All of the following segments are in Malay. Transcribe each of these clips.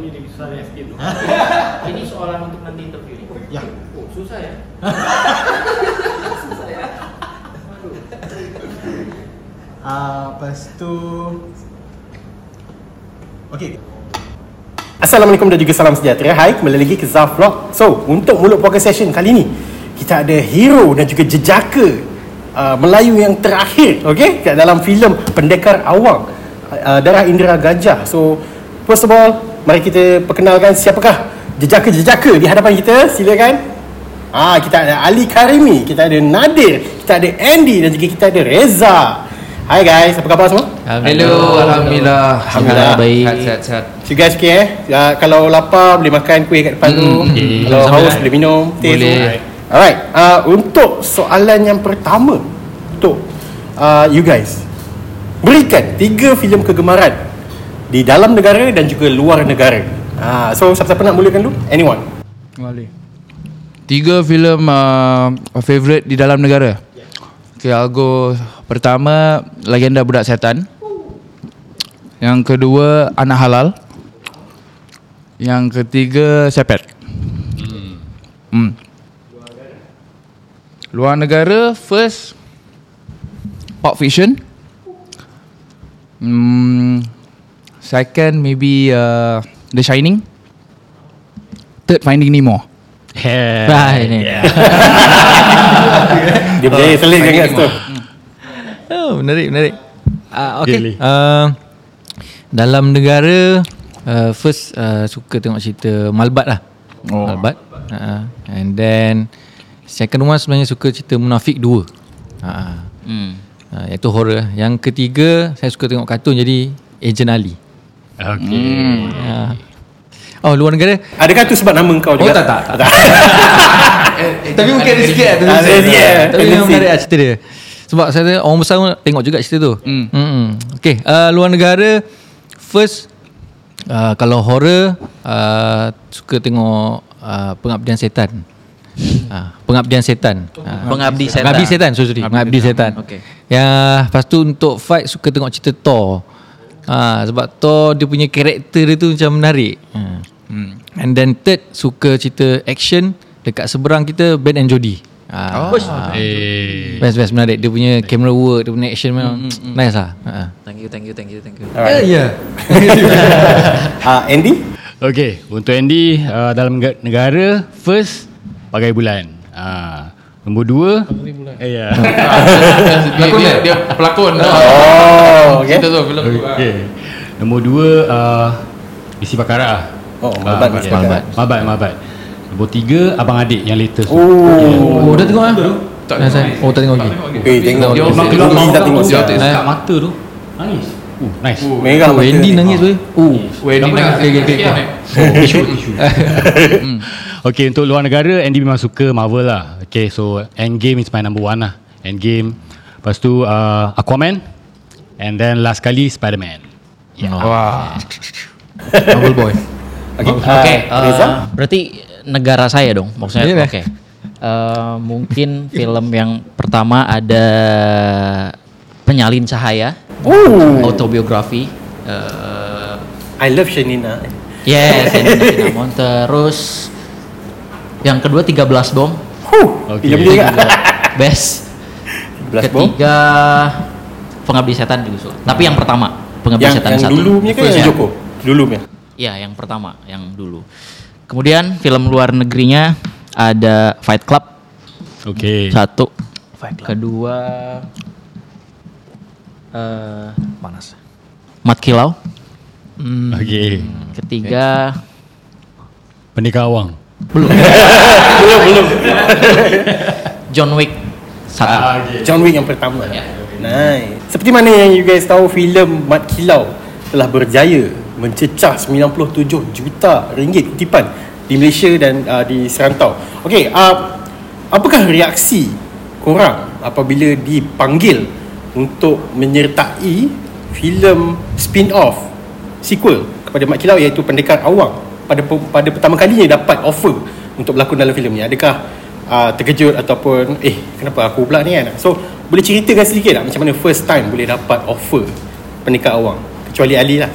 ni lebih susah dari sikit tu. Ini soalan untuk nanti interview ni. Ya. Oh, susah ya? susah ya? Ah, lepas tu Okay Assalamualaikum dan juga salam sejahtera Hai, kembali lagi ke Zaf Vlog So, untuk mulut podcast session kali ni Kita ada hero dan juga jejaka uh, Melayu yang terakhir Okay, kat dalam filem Pendekar Awang uh, Darah Indra Gajah So, first of all Mari kita perkenalkan siapakah Jejaka-jejaka di hadapan kita Silakan Ah, kita ada Ali Karimi, kita ada Nadir, kita ada Andy dan juga kita ada Reza. Hai guys, apa khabar semua? Hello, Alhamdulillah. Alhamdulillah. baik. Sehat. So guys okay eh uh, Kalau lapar boleh makan kuih kat depan tu Hmm, okay. Kalau haus boleh minum teh Boleh. tu Alright uh, Untuk soalan yang pertama Untuk uh, you guys Berikan tiga filem kegemaran Di dalam negara dan juga luar negara uh, So siapa-siapa nak mulakan dulu? Anyone? Tiga filem uh, favorite di dalam negara. Okay, I'll go pertama Legenda Budak Setan. Yang kedua Anak Halal. Yang ketiga Sepet. Hmm. Luar negara first Pulp Fiction. Hmm, second maybe uh, The Shining. Third Finding Nemo. Right ni. Dia berjaya selit kan kat situ Oh, menarik, menarik. Uh, Okay. Uh, dalam negara uh, first uh, suka tengok cerita Malbat lah. Oh. Malbat. Uh, and then second one sebenarnya suka cerita Munafik 2. Uh, Hmm. uh, iaitu horror. Yang ketiga saya suka tengok kartun jadi Agent Ali. Okay. Uh, oh, luar negara? Adakah tu sebab nama kau juga? Oh, tak, tak, tak. Tapi mungkin ada sikit Ada sikit, eh. Tapi memang menarik lah cerita dia Sebab saya tengok orang besar pun tengok juga cerita tu Hmm. hmm. Okay uh, Luar negara First uh, Kalau horror uh, Suka tengok uh, Pengabdian Setan uh, Pengabdian Setan uh, Pengabdi Setan. Pengabdi Setan so sorry Pengabdi Setan Okey. Yang Lepas tu untuk fight Suka tengok cerita Thor uh, Sebab Thor Dia punya karakter dia tu Macam menarik uh. Hmm. And then third Suka cerita action Dekat seberang kita Ben and Jody Ah, Oh. ah. Eh. Best best menarik Dia punya camera work Dia punya action memang Nice lah Ah. Thank you, thank you, thank you, thank you. Alright. Ya uh, Andy? Okay, untuk Andy uh, dalam nega- negara first bagai bulan. Ah, nombor dua. Eh ya. dia, dia, dia pelakon Oh, okay. Cerita tu filem tu Okay. Nombor dua uh, Isi Bakara. Oh, Ah, Mabat, Isi Bakara. Mabat, Mabat. Nombor tiga Abang Adik yang latest. Oh, Oh dah tengok lah Tak Dah, saya- Oh tak tengok lagi Eh, tengok. Dia Dia orang Keluar tak mata tengok tu, dia sekat mata tu. Nangis. Uh, nice. Merah Oh mata. Andy nangis weh Oh Kenapa nangis nak- Okay, okay, okay. Isu, isu. okay, untuk luar negara, Andy memang suka Marvel lah. Okay, so Endgame is my number one lah. Endgame. Lepas tu uh, Aquaman. And then last kali Spider-Man. yeah. Wah Marvel boy Okay, Oke, uh, Reza? berarti negara saya dong maksudnya. Iya, Oke. Eh, mungkin film yang pertama ada Penyalin Cahaya, Oh, autobiografi. Eh, I love Shanina. yes, ini Cinnamon. Terus yang kedua 13 bom, Huh, Okay. juga. best. 13 bom. Ketiga Pengabdi Setan juga suka. Tapi yang pertama, Pengabdi Yang, Setan yang satu. dulu punya ke First yang ya. Joko? Dulu punya. Iya, yang pertama, yang dulu. Kemudian film luar negerinya ada Fight Club Okay. satu, kedua eh Panas Mat Kilau, Okay. ketiga Pendekar Awang. John Wick satu. John Wick yang pertama. Ya. Nice. Seperti mana yang you guys tahu filem Mat Kilau telah berjaya mencecah 97 juta ringgit kutipan di Malaysia dan uh, di serantau. Okey, uh, apakah reaksi korang apabila dipanggil untuk menyertai filem spin-off sequel kepada Mat Kilau iaitu Pendekar Awang pada pada pertama kalinya dapat offer untuk berlakon dalam filem ni. Adakah uh, terkejut ataupun eh kenapa aku pula ni kan? So boleh ceritakan sedikit tak macam mana first time boleh dapat offer Pendekar Awang kecuali Ali lah.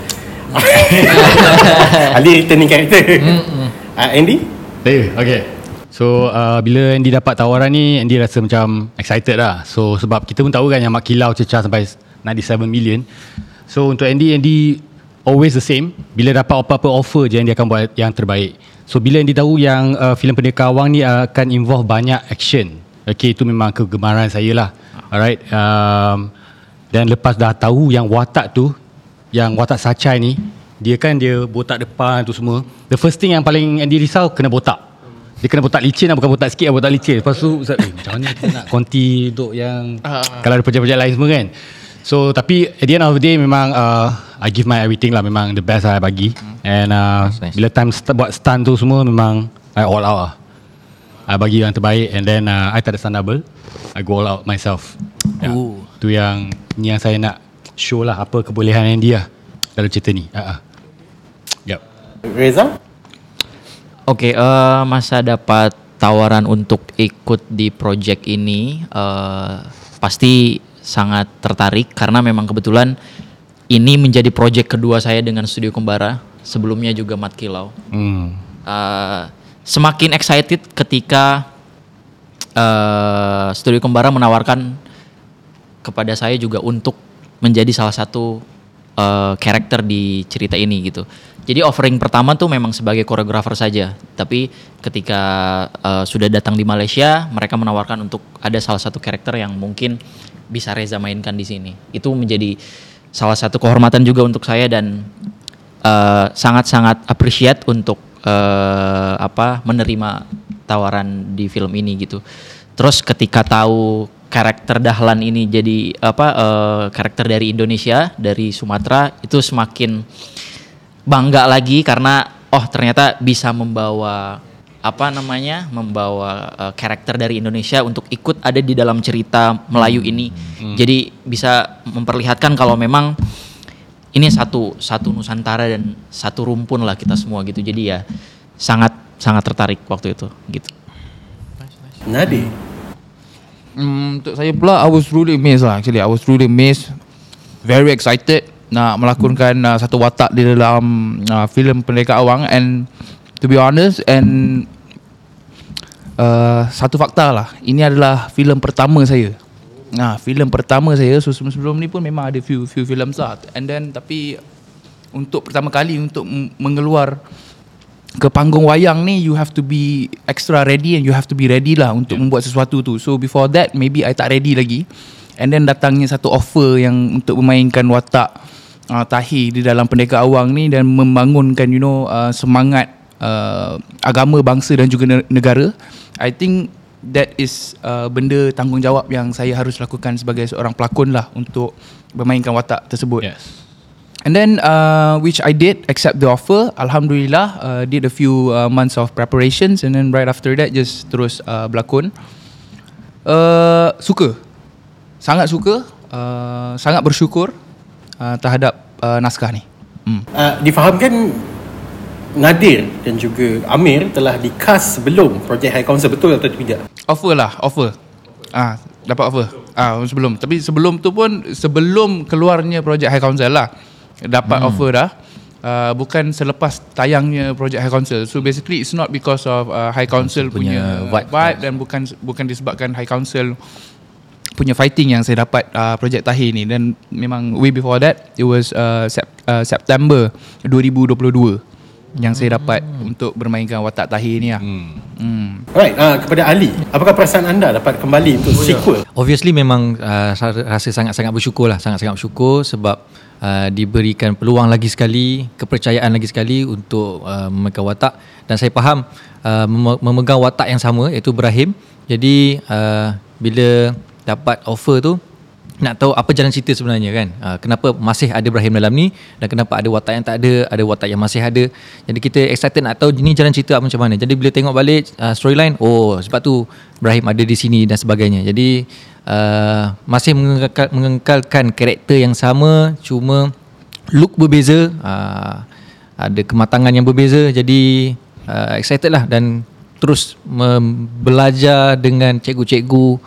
Ali returning character. Hmm. Uh, Andy? Saya, okay. So uh, bila Andy dapat tawaran ni Andy rasa macam excited lah So sebab kita pun tahu kan yang Mak Kilau cecah sampai 97 million So untuk Andy, Andy always the same. Bila dapat apa-apa offer je Andy akan buat yang terbaik. So bila Andy tahu yang uh, filem Pendekar Awang ni akan involve banyak action. Okay itu memang kegemaran saya lah. Alright um, Dan lepas dah tahu yang watak tu Yang watak Sacai ni Dia kan dia botak depan tu semua. The first thing yang paling Andy risau Kena botak. Dia kena botak licin lah Bukan botak sikit lah Botak licin. Lepas tu Ustaz eh, Macam mana kita nak konti Untuk yang Kalau ada projek-projek lain semua kan So tapi At the end of the day Memang uh, I give my everything lah Memang the best lah I bagi And uh, Nice, nice. Bila time st- buat stunt tu semua Memang I all out lah I bagi yang terbaik And then uh, I tak ada stunt double I go all out myself yeah. Ooh. Tu yang Ni yang saya nak Show lah Apa kebolehan yang dia Dalam cerita ni uh-uh. Yep Reza? Oke, eh, masa dapat tawaran untuk ikut di project ini, eh, pasti sangat tertarik karena memang kebetulan ini menjadi project kedua saya dengan Studio Kembara. Sebelumnya juga Mat Kilau. hmm. Eh, semakin excited ketika eh, Studio Kembara menawarkan kepada saya juga untuk menjadi salah satu eh, karakter di cerita ini gitu. Jadi offering pertama tuh memang sebagai koreografer saja, tapi ketika eh, sudah datang di Malaysia, mereka menawarkan untuk ada salah satu karakter yang mungkin bisa Reza mainkan di sini. Itu menjadi salah satu kehormatan juga untuk saya dan eh, sangat-sangat appreciate untuk eh, apa menerima tawaran di film ini gitu. Terus ketika tahu karakter Dahlan ini jadi apa eh, karakter dari Indonesia dari Sumatera itu semakin bangga lagi karena oh ternyata bisa membawa apa namanya membawa eh, karakter dari Indonesia untuk ikut ada di dalam cerita Melayu ini. Jadi bisa memperlihatkan kalau memang ini satu satu Nusantara dan satu rumpun lah kita semua gitu. Jadi ya sangat sangat tertarik waktu itu gitu. Nadi? Hmm, untuk saya pula I was really amazed lah actually I was really amazed very excited nak melakonkan uh, satu watak di dalam uh, filem Pendekar Awang and to be honest and uh, satu fakta lah ini adalah filem pertama saya Nah, filem pertama saya so sebelum ni pun memang ada few few films lah and then tapi untuk pertama kali untuk mengeluar ke panggung wayang ni you have to be extra ready and you have to be ready lah untuk yeah. membuat sesuatu tu. So before that maybe I tak ready lagi. And then datangnya satu offer yang untuk memainkan watak uh, Tahi di dalam Pendekar Awang ni dan membangunkan you know uh, semangat uh, agama bangsa dan juga ne- negara. I think that is uh, benda tanggungjawab yang saya harus lakukan sebagai seorang pelakon lah untuk bermainkan watak tersebut. Yes And then uh, which I did accept the offer. Alhamdulillah uh, did a few uh, months of preparations and then right after that just terus uh, berlakon. Uh, suka. Sangat suka. Uh, sangat bersyukur uh, terhadap uh, naskah ni. Hmm. Uh, difahamkan Nadir dan juga Amir telah di-cast sebelum projek High Council betul atau tidak? Offer lah, offer. Ah, dapat offer. Ah, sebelum. Tapi sebelum tu pun sebelum keluarnya projek High Council lah. Dapat hmm. offer dah. Uh, bukan selepas tayangnya projek High Council. So basically it's not because of uh, High Council punya, punya vibe, vibe. vibe dan bukan bukan disebabkan High Council punya fighting yang saya dapat uh, projek Tahir ni dan memang way before that it was uh, sep- uh, September 2022 yang saya dapat untuk bermainkan watak Tahir ni lah. Hmm. Hmm. Alright, uh, kepada Ali, apakah perasaan anda dapat kembali untuk sequel? Obviously memang uh, rasa sangat-sangat bersyukur lah Sangat-sangat bersyukur sebab uh, diberikan peluang lagi sekali Kepercayaan lagi sekali untuk uh, memegang watak Dan saya faham uh, mem- memegang watak yang sama iaitu Ibrahim Jadi uh, bila dapat offer tu nak tahu apa jalan cerita sebenarnya kan? Uh, kenapa masih ada Ibrahim dalam ni dan kenapa ada watak yang tak ada ada watak yang masih ada. Jadi kita excited nak tahu ni jalan cerita macam mana. Jadi bila tengok balik uh, storyline oh sebab tu Ibrahim ada di sini dan sebagainya. Jadi uh, masih mengekal, mengekalkan karakter yang sama cuma look berbeza uh, ada kematangan yang berbeza. Jadi uh, excited lah dan terus belajar dengan cikgu-cikgu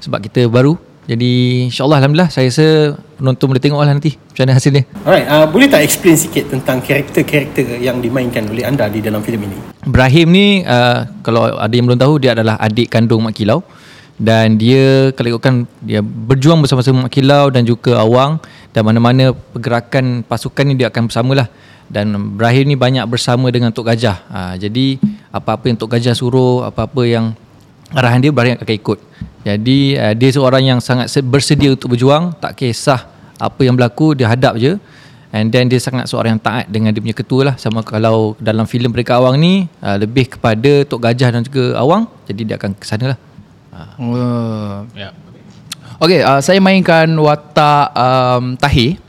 sebab kita baru Jadi insyaAllah Alhamdulillah saya rasa penonton boleh tengok lah nanti macam mana hasilnya. Alright, uh, boleh tak explain sikit tentang karakter-karakter yang dimainkan oleh anda di dalam filem ini? Ibrahim ni uh, kalau ada yang belum tahu dia adalah adik kandung Mak Kilau dan dia kalau ikutkan dia berjuang bersama-sama Mak Kilau dan juga Awang dan mana-mana pergerakan pasukan ni dia akan bersamalah dan Ibrahim ni banyak bersama dengan Tok Gajah. Uh, jadi apa-apa yang Tok Gajah suruh, apa-apa yang arahan dia Ibrahim akan ikut. Jadi uh, dia seorang yang sangat se- bersedia untuk berjuang, tak kisah apa yang berlaku dia hadap je. And then dia sangat seorang yang taat dengan dia punya ketua lah Sama kalau dalam filem Mereka Awang ni uh, Lebih kepada Tok Gajah dan juga Awang Jadi dia akan ke sana lah Uh, Ya. Okay, uh, saya mainkan watak um, Tahir.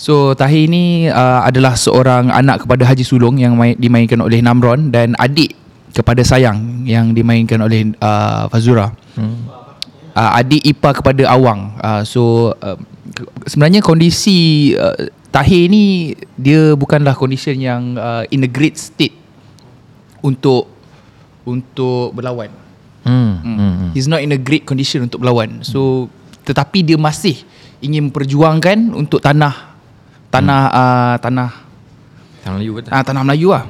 So Tahir ni uh, adalah seorang anak kepada Haji Sulong yang main, dimainkan oleh Namron dan adik kepada Sayang yang dimainkan oleh uh, Fazura. Hmm. Uh, adik ipar kepada Awang. Uh, so uh, sebenarnya kondisi uh, Tahir ni dia bukanlah condition yang uh, in a great state untuk untuk berlawan. hmm. Hmm. He's not in a great condition untuk berlawan. So tetapi dia masih ingin memperjuangkan untuk tanah tanah hmm. uh, tanah Tanah Melayu betul uh, tanah Melayu lah.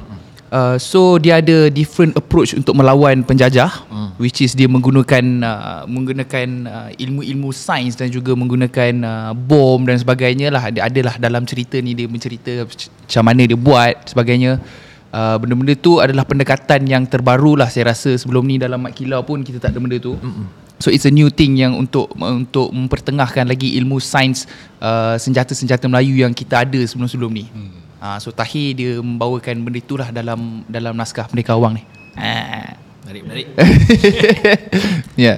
Uh, so dia ada different approach untuk melawan penjajah hmm. which is dia menggunakan uh, menggunakan uh, ilmu-ilmu sains dan juga menggunakan uh, bom dan sebagainya lah dia adalah dalam cerita ni dia mencerita macam mana dia buat sebagainya uh, benda-benda tu adalah pendekatan yang terbaru lah saya rasa sebelum ni dalam Mat Kilau pun kita tak ada benda tu mm So it's a new thing yang untuk untuk mempertengahkan lagi ilmu sains uh, senjata-senjata Melayu yang kita ada sebelum-sebelum ni. Hmm. Uh, so Tahir dia membawakan benda itulah dalam dalam naskah Merdeka Awang ni. Ah. Menarik menarik Ya. yeah.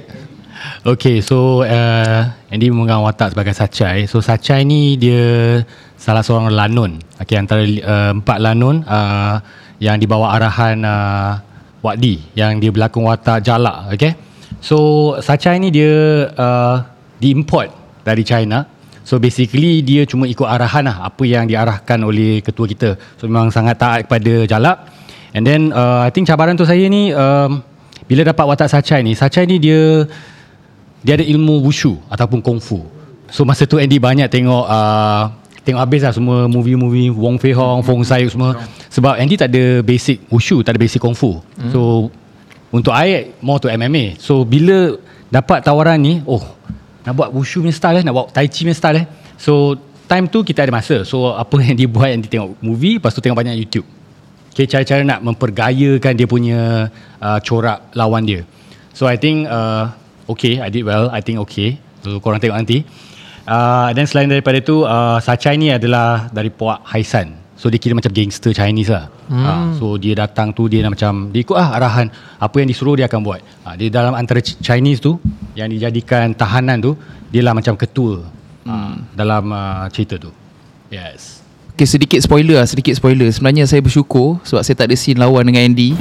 Okay, so uh, Andy memegang watak sebagai Sacai. So Sacai ni dia salah seorang lanun. Okay, antara uh, empat lanun uh, yang dibawa arahan uh, Wakdi yang dia berlakon watak Jalak. Okay. So Sacai ni dia uh, diimport dari China. So basically dia cuma ikut arahan lah apa yang diarahkan oleh ketua kita. So memang sangat taat kepada Jalak. And then uh, I think cabaran tu saya ni um, bila dapat watak Sacai ni, Sacai ni dia dia ada ilmu wushu ataupun kungfu. So masa tu Andy banyak tengok uh, tengok habis lah semua movie-movie Wong Fei Hong, Fong Sai semua. Sebab Andy tak ada basic wushu, tak ada basic kungfu. So untuk I more to MMA. So bila dapat tawaran ni, oh nak buat wushu punya style eh, nak buat tai chi punya style eh. So time tu kita ada masa. So apa yang dia buat Andy tengok movie, lepas tu tengok banyak YouTube. Okay, cara-cara nak mempergayakan dia punya uh, corak lawan dia. So I think uh, okay, I did well. I think okay. So korang tengok nanti. Uh, selain daripada itu, uh, Sachai ni adalah dari Puak Haisan. So dia kira macam gangster Chinese lah. Hmm. Uh, so dia datang tu dia nak macam dia ikut ah arahan apa yang disuruh dia akan buat. Uh, dia dalam antara Ch- Chinese tu yang dijadikan tahanan tu dia lah macam ketua uh, dalam uh, cerita tu. Yes. Okay, sedikit spoiler lah, sedikit spoiler. Sebenarnya saya bersyukur sebab saya tak ada scene lawan dengan Andy.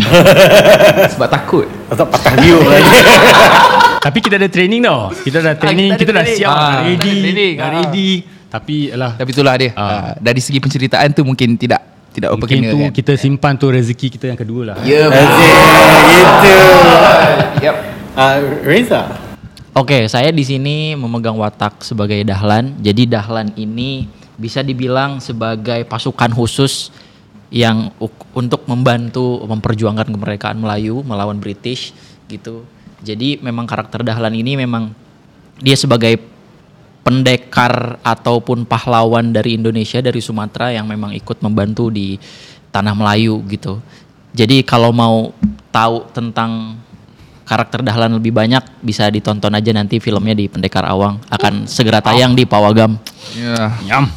sebab takut. Tak patah biuk lagi. Tapi kita ada training tau. Kita dah training, kita kita, ada dah training. siap, Ah, ready, training. Ah. ready. Tapi alah Tapi itulah dia. Uh, dari segi penceritaan tu mungkin tidak tidak apa mungkin kena tu kan. kita simpan tu rezeki kita yang kedua lah. Ya, Asyik, gitu. Yep. Uh, Reza. Oke, saya di sini memegang watak sebagai Dahlan. Jadi Dahlan ini bisa dibilang sebagai pasukan khusus yang uk- untuk membantu memperjuangkan kemerdekaan Melayu melawan British gitu. Jadi memang karakter Dahlan ini memang dia sebagai pendekar ataupun pahlawan dari Indonesia dari Sumatera yang memang ikut membantu di tanah Melayu gitu. Jadi kalau mau tahu tentang karakter Dahlan lebih banyak bisa ditonton aja nanti filmnya di Pendekar Awang akan segera tayang di Pawagam. Ya. Nyam.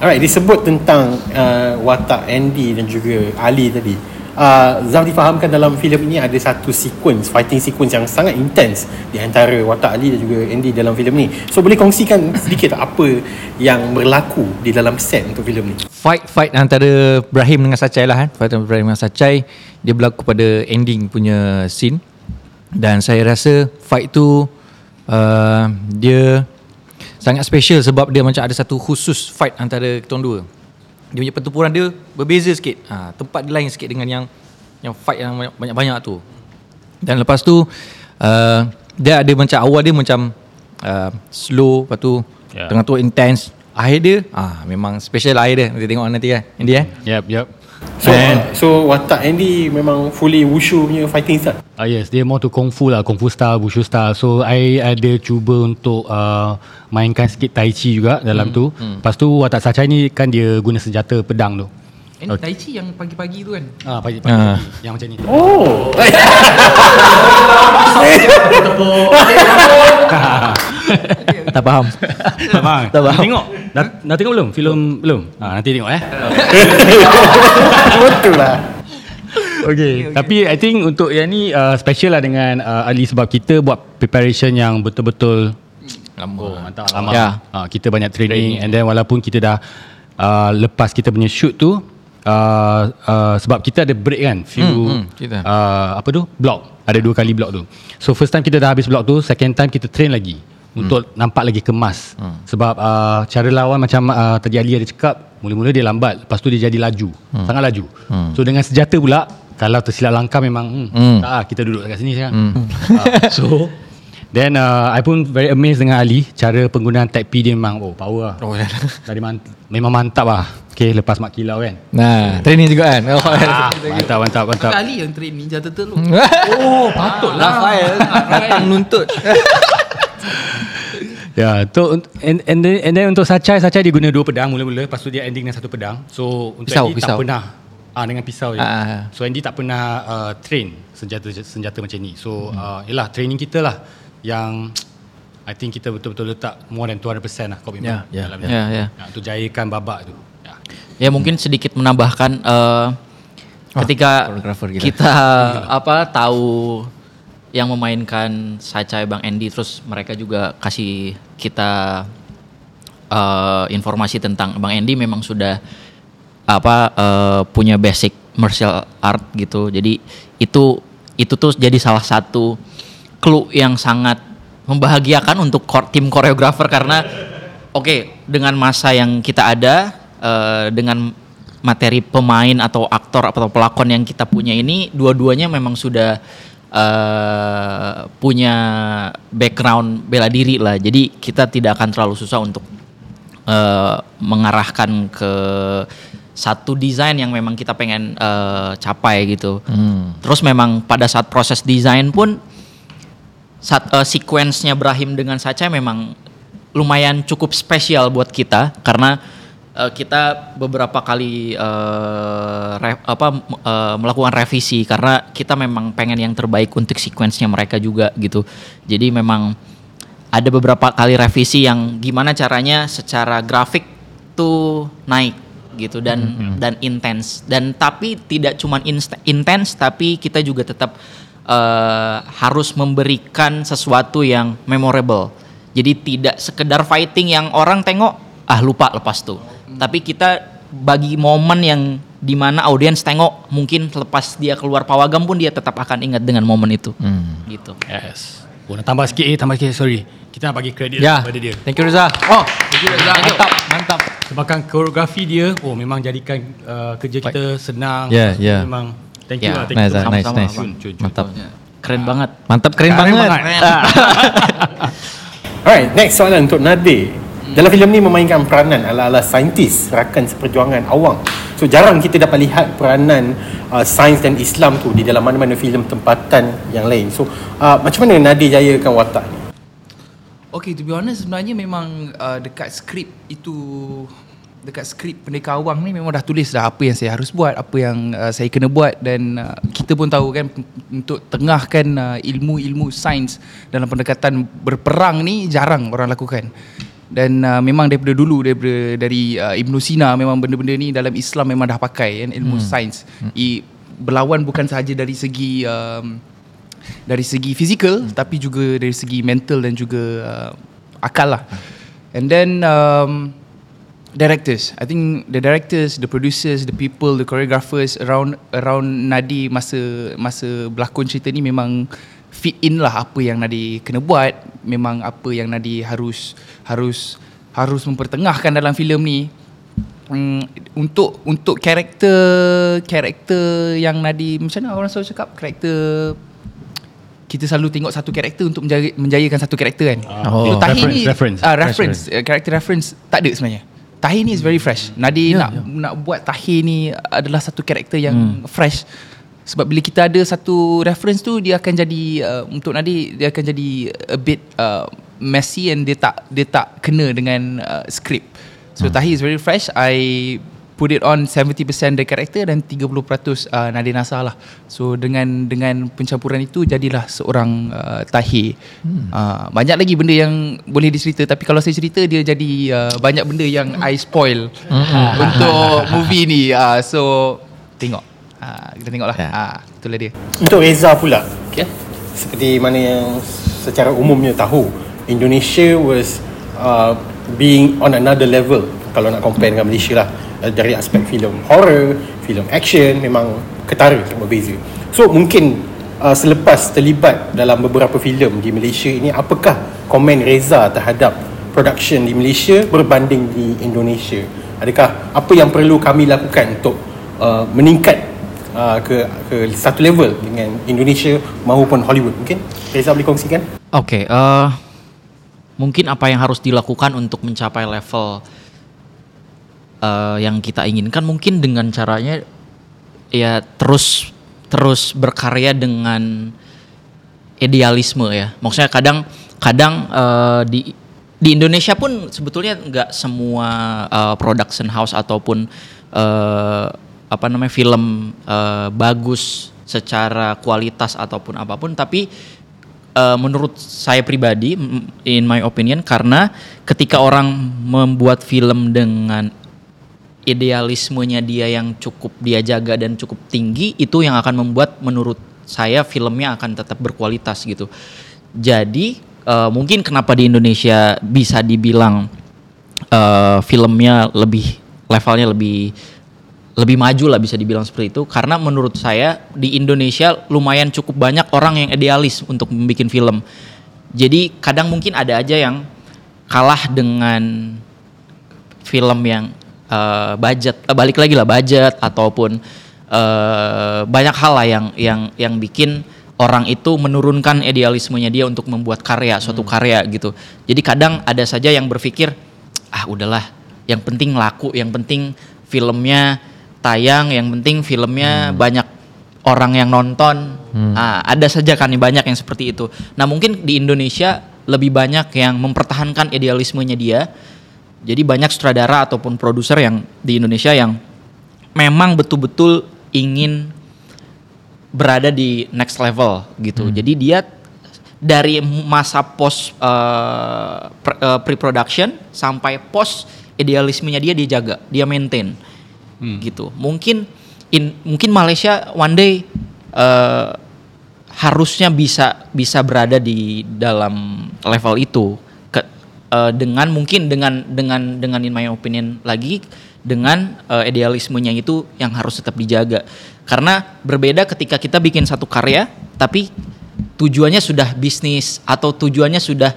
Alright, disebut tentang uh, watak Andy dan juga Ali tadi. Uh, Zam difahamkan dalam filem ini ada satu sequence, fighting sequence yang sangat intens di antara watak Ali dan juga Andy dalam filem ni. So boleh kongsikan sedikit tak apa yang berlaku di dalam set untuk filem ni? Fight fight antara Ibrahim dengan Sacai lah kan Fight antara Ibrahim dengan Sacai Dia berlaku pada ending punya scene Dan saya rasa fight tu uh, Dia sangat special sebab dia macam ada satu khusus fight antara kita dua Dia punya pertempuran dia berbeza sikit. Ha, Tempat dia lain sikit dengan yang Yang fight yang banyak-banyak tu. Dan lepas tu uh, dia ada macam awal dia macam uh, slow lepas tu yeah. tengah tu intense. Akhir dia ah memang special akhir dia. Nanti tengok nanti kan Andy eh. Yep, yep. So, so watak Andy memang fully wushu punya fighting style. Ah yes, dia more to kung fu lah, kung fu style, wushu style. So I ada cuba untuk uh, mainkan sikit tai chi juga dalam hmm. tu. Hmm. Lepas tu watak Sachai ni kan dia guna senjata pedang tu. Ini Tai Chi yang pagi-pagi tu kan Ah, pagi, pagi, Ah. pagi yang macam ni. Oh. tak faham tak faham. Tak faham. Tengok. Dah, dah tengok belum? Filem belum? Ah, nanti tengok eh. Betul lah. Okay, okay. Tapi I think untuk yang ni uh, special lah dengan uh, Ali sebab kita buat preparation yang betul-betul lama Oh, mantap. Lama. Ya. Uh, kita banyak training, and then walaupun kita dah uh, lepas kita punya shoot tu uh, uh, sebab kita ada break kan few Hmm, hmm, kita. uh, apa tu? Block. Ada dua kali block tu. So first time kita dah habis block tu second time kita train lagi. Untuk nampak lagi kemas. Sebab uh, cara lawan macam uh, tadi Ali ada cakap mula-mula dia lambat. Lepas tu dia jadi laju. Sangat laju. So dengan senjata pula kalau tersilap langkah memang hmm, Hmm. tak lah, kita duduk kat sini sekarang. Uh, so Then uh, I pun very amazed dengan Ali Cara penggunaan tag P dia memang Oh power lah. Oh, dah. Dari mant- Memang mantap lah. Okay lepas mak kilau kan. Nah training juga kan? Oh, ah, Mantap mantap mantap. Kali yang train Ninja Turtle tu oh patutlah. Rafael. Datang nuntut. Ya, tu and, and, then, and then untuk Sachai, Sachai dia guna dua pedang mula-mula, lepas tu dia ending dengan satu pedang. So untuk Pisau, Andy pisau. tak pernah. Ah dengan pisau je. Ah, ah, ah. So Andy tak pernah uh, train senjata senjata macam ni. So Hmm. uh, yalah training kita lah yang I think kita betul-betul letak more than 200% lah komitmen Ya, ya, dalam ni. Ya, ya. Ya, untuk jayakan babak tu. Ya. Ya mungkin sedikit menambahkan eh, ketika koreografer kita. kita apa tahu yang memainkan Sachai Bang Andy terus mereka juga kasih kita eh, informasi tentang Bang Andy memang sudah apa eh, punya basic martial art gitu. Jadi itu itu tuh jadi salah satu clue yang sangat membahagiakan untuk kor- tim koreografer karena oke dengan masa yang kita ada eh, dengan materi pemain atau aktor atau pelakon yang kita punya ini dua-duanya memang sudah eh, punya background bela diri lah. Jadi kita tidak akan terlalu susah untuk eh, mengarahkan ke satu desain yang memang kita pengen eh, capai gitu. Terus memang pada saat proses desain pun saat uh, sequence-nya Brahim dengan Sacha memang lumayan cukup spesial buat kita karena uh, kita beberapa kali uh, re- apa uh, melakukan revisi karena kita memang pengen yang terbaik untuk sequence-nya mereka juga gitu. Jadi memang ada beberapa kali revisi yang gimana caranya secara grafik tuh naik gitu dan dan intens dan tapi tidak cuman intens tapi kita juga tetap eh, harus memberikan sesuatu yang memorable jadi tidak sekedar fighting yang orang tengok ah lupa lepas tuh tapi kita bagi momen yang di mana audiens tengok mungkin lepas dia keluar pawagam pun dia tetap akan ingat dengan momen itu gitu Yes. Oh, tambah sikit eh, tambah sikit sorry. Kita nak bagi kredit ya kepada dia. thank you Reza Oh Thank you Razak Mantap, mantap. Sebabkan koreografi dia, oh memang jadikan uh, kerja kita senang. Ya, ya. Memang thank you Ya, lah. Thank nice you. nice Sama-sama, nice Cun, cun, cun. mantap keren banget mantap keren, Keren banget, banget. Alright, next soalan untuk Nadir. Dalam filem ni memainkan peranan ala-ala saintis rakan seperjuangan awang. So jarang kita dapat lihat peranan uh, sains dan Islam tu di dalam mana-mana filem tempatan yang lain. So uh, macam mana Nadir jayakan watak ni? Okay to be honest sebenarnya memang uh, dekat skrip itu dekat skrip Pendekar Awang ni memang dah tulis dah apa yang saya harus buat, apa yang uh, saya kena buat dan uh, kita pun tahu kan untuk tengahkan uh, ilmu-ilmu sains dalam pendekatan berperang ni jarang orang lakukan. Dan uh, memang daripada dulu daripada dari uh, Ibn Sina memang benda-benda ni dalam Islam memang dah pakai kan ilmu hmm. sains. I, berlawan bukan sahaja dari segi um, dari segi fizikal hmm. tapi juga dari segi mental dan juga uh, akal lah. And then um, directors. I think the directors, the producers, the people, the choreographers around around Nadi masa masa berlakon cerita ni memang fit in lah apa yang Nadi kena buat, memang apa yang Nadi harus harus harus mempertengahkan dalam filem ni. Hmm, untuk untuk karakter karakter yang Nadi macam mana orang selalu cakap karakter kita selalu tengok satu karakter untuk menjaya, menjayakan satu karakter kan. Oh. So Tahi Reference, ni reference. ah, reference, uh, character reference tak ada sebenarnya. Tahi ni is very fresh. Nadi nak nak buat Tahi ni adalah satu karakter yang fresh. Sebab bila kita ada satu reference tu dia akan jadi uh, untuk Nadi dia akan jadi a bit uh, messy and dia tak dia tak kena dengan uh, script. So Tahi is very fresh. I put it on 70% the character dan 30% uh, Nadir Nasar lah. So dengan dengan pencampuran itu jadilah seorang uh, Tahi. Hmm. Uh, banyak lagi benda yang boleh dicerita tapi kalau saya cerita dia jadi uh, banyak benda yang I spoil untuk movie ni. Uh, so tengok. Uh, kita tengoklah. Ya. Ah, itulah dia. Untuk Reza pula Okay. Seperti mana yang secara umumnya tahu Indonesia was uh, being on another level Kalau nak compare dengan Malaysia lah uh, Dari aspek filem horror, filem action Memang ketara berbeza. So mungkin uh, selepas terlibat dalam beberapa filem di Malaysia ini Apakah komen Reza terhadap production di Malaysia berbanding di Indonesia? Adakah apa yang perlu kami lakukan untuk uh, meningkat uh, ke ke satu level dengan Indonesia maupun Hollywood? Mungkin Reza boleh kongsikan? Oke, eh, mungkin apa yang harus dilakukan untuk mencapai level eh, yang kita inginkan mungkin dengan caranya ya terus terus berkarya dengan idealisme ya. Maksudnya kadang kadang eh, di di Indonesia pun sebetulnya nggak semua eh, production house ataupun eh, apa namanya film eh, bagus secara kualitas ataupun apa pun tapi eh, menurut saya pribadi in my opinion karena ketika orang membuat film dengan idealismenya dia yang cukup dia jaga dan cukup tinggi itu yang akan membuat menurut saya filmnya akan tetap berkualitas gitu. Jadi eh, mungkin kenapa di Indonesia bisa dibilang eh, filmnya lebih levelnya lebih lebih maju lah bisa dibilang seperti itu karena menurut saya di Indonesia lumayan cukup banyak orang yang idealis untuk membuat film. Jadi kadang mungkin ada aja yang kalah dengan film yang eh, budget eh, balik lagi lah budget ataupun eh, banyak hal lah yang yang yang bikin orang itu menurunkan idealismenya dia untuk membuat karya suatu karya gitu. Jadi kadang ada saja yang berpikir ah udahlah yang penting laku, yang penting filmnya tayang, yang penting filmnya banyak orang yang nonton. Ah, ada saja kan banyak yang seperti itu. Nah, mungkin di Indonesia lebih banyak yang mempertahankan idealismenya dia. Jadi banyak sutradara ataupun produser yang di Indonesia yang memang betul-betul ingin berada di next level gitu. Jadi dia dari masa post uh, pre- uh, pre-production sampai post idealismenya dia dia jaga, dia maintain gitu. Mungkin in, mungkin Malaysia one day uh, harusnya bisa bisa berada di dalam level itu uh, dengan mungkin dengan dengan dengan in my opinion lagi dengan uh, idealismenya itu yang harus tetap dijaga. Karena berbeda ketika kita bikin satu karya tapi tujuannya sudah bisnis atau tujuannya sudah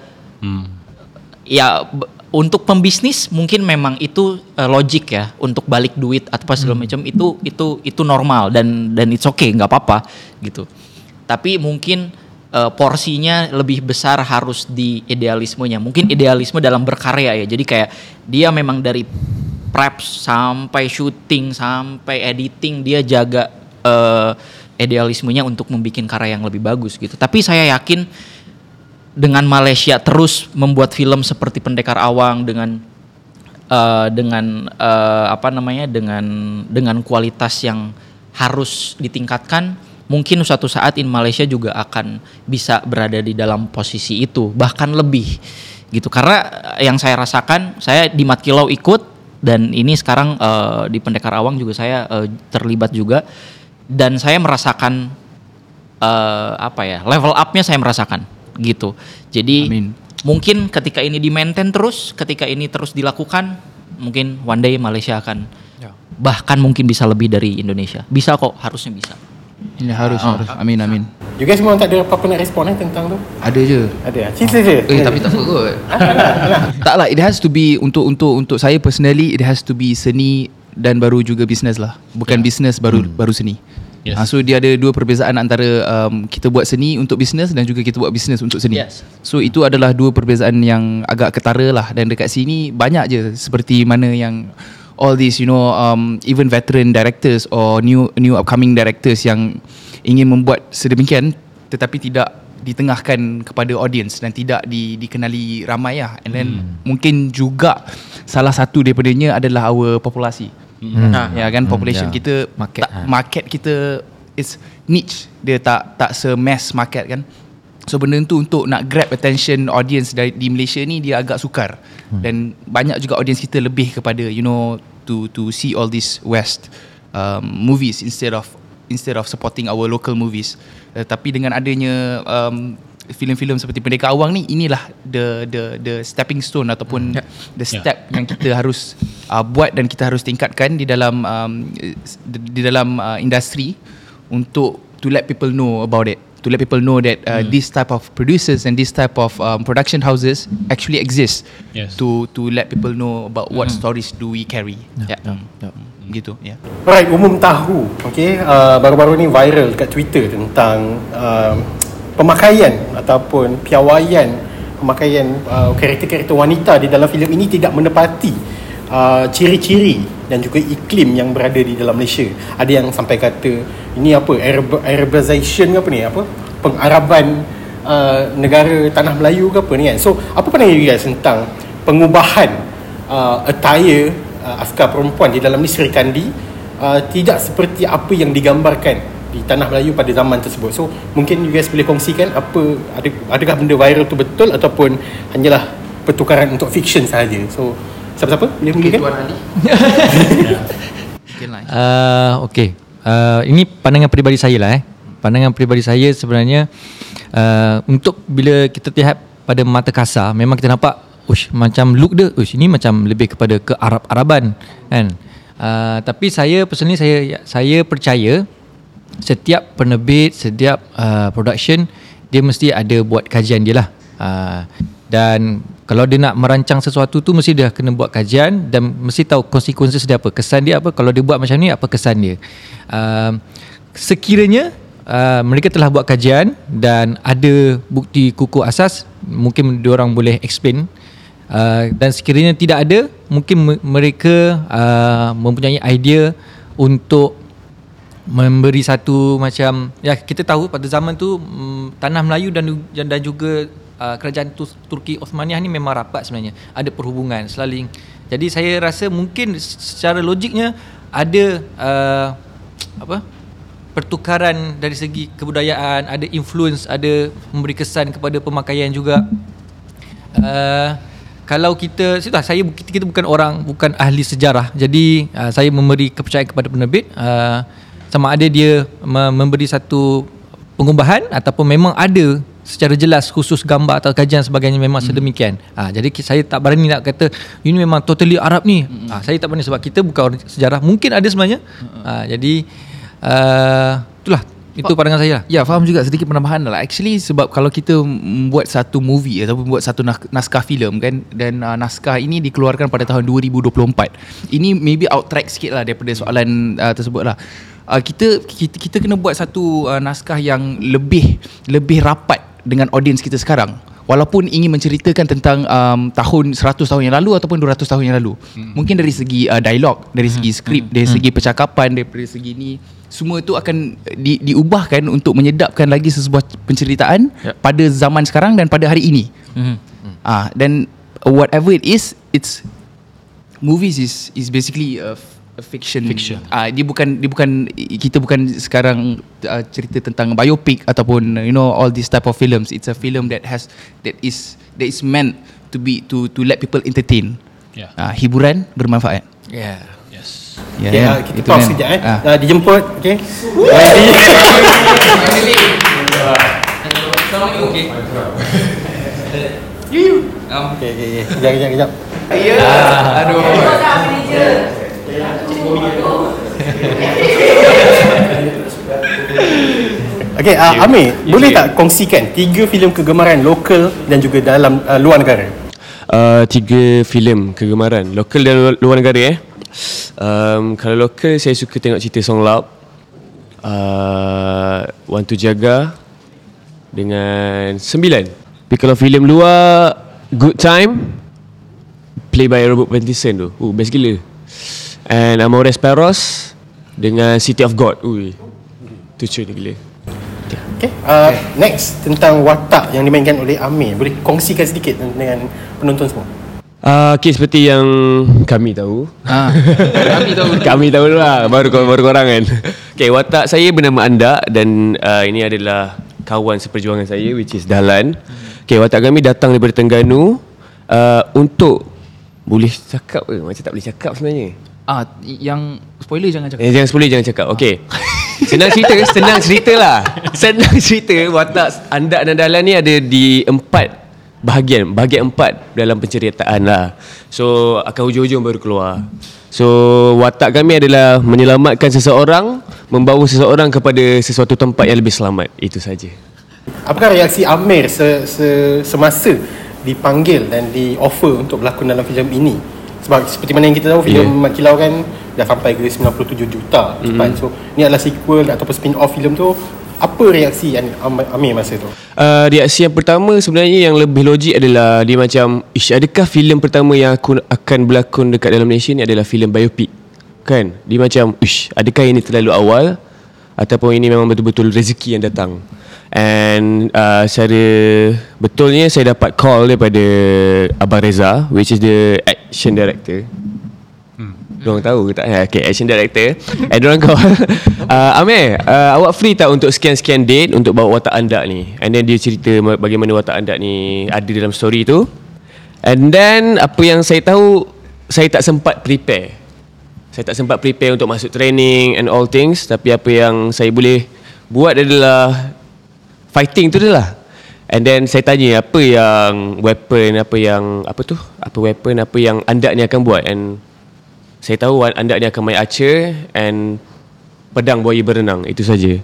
ya b- untuk pembisnis mungkin memang itu uh, logik ya untuk balik duit atau apa segala macam itu itu itu normal dan dan it's okay nggak apa-apa gitu. Tapi mungkin uh, porsinya lebih besar harus di idealismenya. Mungkin idealisme dalam berkarya ya. Jadi kayak dia memang dari prep sampai syuting sampai editing dia jaga eh, idealismenya untuk membuat karya yang lebih bagus gitu. Tapi saya yakin dengan Malaysia terus membuat film seperti Pendekar Awang dengan eh, dengan eh, apa namanya dengan dengan kualitas yang harus ditingkatkan mungkin suatu saat in Malaysia juga akan bisa berada di dalam posisi itu bahkan lebih gitu. Karena yang saya rasakan saya di Mat Kilau ikut dan ini sekarang eh, di Pendekar Awang juga saya eh, terlibat juga dan saya merasakan eh, apa ya level upnya saya merasakan gitu. Jadi Amin. mungkin ketika ini di maintain terus ketika ini terus dilakukan mungkin one day Malaysia akan bahkan mungkin bisa lebih dari Indonesia. Bisa kok harusnya bisa Ini harus harus. Amin amin. you guys memang tak ada apa-apa nak respon eh tentang tu Ada je. ada ah? cerita je Eh tapi tak apa kot. tak lah it has to be untuk untuk untuk saya personally it has to be seni dan baru juga business lah. Bukan business baru baru seni. Yes. Ah, so dia ada dua perbezaan antara um, kita buat seni untuk bisnes dan juga kita buat bisnes untuk seni. Yes. So itu adalah dua perbezaan yang agak ketara lah dan dekat sini banyak je seperti mana yang all these you know um, even veteran directors or new new upcoming directors yang ingin membuat sedemikian tetapi tidak ditengahkan kepada audience dan tidak di, dikenali ramai lah and then hmm. mungkin juga salah satu daripadanya adalah our populasi Hmm. ya kan population ya. kita Market, tak, ha. market kita is niche dia tak tak se mass market kan so benda tu untuk nak grab attention audience dari di Malaysia ni dia agak sukar. Hmm. dan banyak juga audience kita lebih kepada you know to to see all these west um, movies instead of instead of supporting our local movies. Uh, tapi dengan adanya um, filem-filem seperti Pendekar Awang ni inilah the the the stepping stone ataupun Ya. the step yang kita harus uh, buat dan kita harus tingkatkan di dalam um, di, di dalam uh, industri untuk to let people know about it to let people know that uh, this type of producers and this type of um, production houses actually exist Yes. to to let people know about what stories do we carry. Yeah, ya. gitu yeah. Alright, umum tahu okay, uh, Baru-baru ni viral kat Twitter Tentang uh, Pemakaian Ataupun piawaian Pemakaian uh, Karakter-karakter wanita Di dalam filem ini Tidak menepati uh, Ciri-ciri Dan juga iklim Yang berada di dalam Malaysia Ada yang sampai kata Ini apa Arab- Arabization ke apa ni Apa Pengaraban uh, Negara Tanah Melayu ke apa ni kan So apa pandangan you guys Tentang Pengubahan uh, Attire uh, askar perempuan di dalam Sri Kandi uh, tidak seperti apa yang digambarkan di tanah Melayu pada zaman tersebut. So mungkin you guys boleh kongsikan apa ada adakah benda viral tu betul ataupun hanyalah pertukaran untuk fiction sahaja. So siapa-siapa boleh mulakan? Ali Mungkin lah Uh, okay. Uh, ini pandangan peribadi saya lah eh. Pandangan peribadi saya sebenarnya uh, untuk bila kita lihat pada mata kasar memang kita nampak ush macam look dia ush ini macam lebih kepada ke Arab-Araban kan. Uh, tapi saya personally saya saya percaya setiap penerbit, setiap uh, production dia mesti ada buat kajian dia lah. Uh, dan kalau dia nak merancang sesuatu tu mesti dia kena buat kajian dan mesti tahu konsekuensi dia apa, kesan dia apa. Kalau dia buat macam ni apa kesan dia. Uh, sekiranya uh, mereka telah buat kajian dan ada bukti kukuh asas, mungkin diorang boleh explain Uh, dan sekiranya tidak ada mungkin me- mereka uh, mempunyai idea untuk memberi satu macam ya kita tahu pada zaman tu mm, tanah Melayu dan, dan juga uh, kerajaan tu, Turki Osmaniyah ni memang rapat sebenarnya. Ada perhubungan selalu jadi saya rasa mungkin secara logiknya ada uh, apa pertukaran dari segi kebudayaan ada influence ada memberi kesan kepada pemakaian juga. Uh, kalau kita sudah saya kita, kita bukan orang bukan ahli sejarah. Jadi uh, saya memberi kepercayaan kepada penerbit. Uh, sama ada dia me- memberi satu pengubahan ataupun memang ada secara jelas khusus gambar atau kajian sebagainya memang hmm. sedemikian. Ha, jadi saya tak berani nak kata ini memang totally Arab ni. Hmm. Ha, saya tak berani sebab kita bukan orang sejarah. Mungkin ada sebenarnya. Ha, jadi uh, itulah itu pandangan saya lah. Ya faham juga sedikit penambahan lah Actually sebab kalau kita membuat satu movie Ataupun buat satu nas- naskah filem kan Dan uh, naskah ini dikeluarkan pada tahun 2024 Ini maybe out track sikit lah Daripada soalan uh, tersebut lah uh, kita, kita kita kena buat satu uh, naskah yang lebih Lebih rapat dengan audience kita sekarang Walaupun ingin menceritakan tentang um, tahun 100 tahun yang lalu ataupun 200 tahun yang lalu. Hmm. Mungkin dari segi uh, dialog, dari segi skrip, dari segi percakapan, dari segi ni semua itu akan di, diubahkan untuk menyedapkan lagi sesebuah penceritaan Ya. pada zaman sekarang dan pada hari ini. Mhm. Ah, dan whatever it is, it's movies is is basically a fiction. Fiction. Ah, dia bukan dia bukan kita bukan sekarang uh, cerita tentang biopic ataupun you know all this type of films. It's a film that has that is that is meant to be to to let people entertain. Yeah. Ah, hiburan bermanfaat. Yeah. Yes. Ya, Okay, ya. uh, kita Itu pause kan. sekejap eh. Ah. Uh, dijemput, okay. Okay, okay, okay. Kejap, kejap, kejap. Okay, uh, Amir, boleh tak kongsikan tiga filem kegemaran lokal dan juga dalam uh, luar negara? uh, tiga filem kegemaran lokal dan luar, luar negara eh um, kalau lokal saya suka tengok cerita Song Laut uh, Want to Jaga dengan sembilan. Tapi kalau filem luar Good Time play by Robert Pattinson tu. Uh, best gila. And Amores Perros dengan City of God. Ui. Tu cuy gila. Okay. Uh, next tentang watak yang dimainkan oleh Amir. Boleh kongsikan sedikit dengan penonton semua. Uh, okay, seperti yang kami tahu. Ah, kami tahu. kami tahu dulu lah baru baru korang kan. Okay, watak saya bernama Anda dan uh, ini adalah kawan seperjuangan saya which is Dahlan. Okay, watak kami datang daripada Terengganu uh, untuk boleh cakap ke? Macam tak boleh cakap sebenarnya. Ah, yang spoiler jangan cakap. Eh, jangan boleh jangan cakap. Okey. Senang cerita, senang cerita lah. Senang cerita watak anda dan Dahlan ni ada di empat bahagian, bahagian empat dalam penceritaan lah. So akan hujung-hujung baru keluar. So watak kami adalah menyelamatkan seseorang, membawa seseorang kepada sesuatu tempat yang lebih selamat. Itu saja. Apakah reaksi Amir se, se, semasa dipanggil dan di offer untuk berlakon dalam filem ini? Sebab seperti mana yang kita tahu filem Yeah. Mat Kilau kan dah sampai ke 97 juta cepat. So ni adalah sequel ataupun spin-off filem tu. Apa reaksi Am- Am- Amir masa tu? Uh, reaksi yang pertama sebenarnya yang lebih logik adalah dia macam Ish adakah filem pertama yang aku akan berlakon dekat dalam Malaysia ni adalah filem biopic Kan Dia macam Ish adakah ini terlalu awal Ataupun ini memang betul-betul rezeki yang datang And uh, secara betulnya saya dapat call daripada Abang Reza Which is the action director. Diorang tahu ke tak? Okay, action director. And diorang call. Uh, Amir, uh, awak free tak untuk sekian-sekian date Untuk bawa watak anda ni? And then dia cerita ma- bagaimana watak anda ni Ada dalam story tu. And then apa yang saya tahu Saya tak sempat prepare. Saya tak sempat prepare untuk masuk training And all things. Tapi apa yang saya boleh Buat adalah Fighting tu je lah And then saya tanya apa yang weapon, apa yang apa tu? Apa weapon, apa yang anda ni akan buat and saya tahu anda ni akan main archer and pedang buaya berenang itu saja.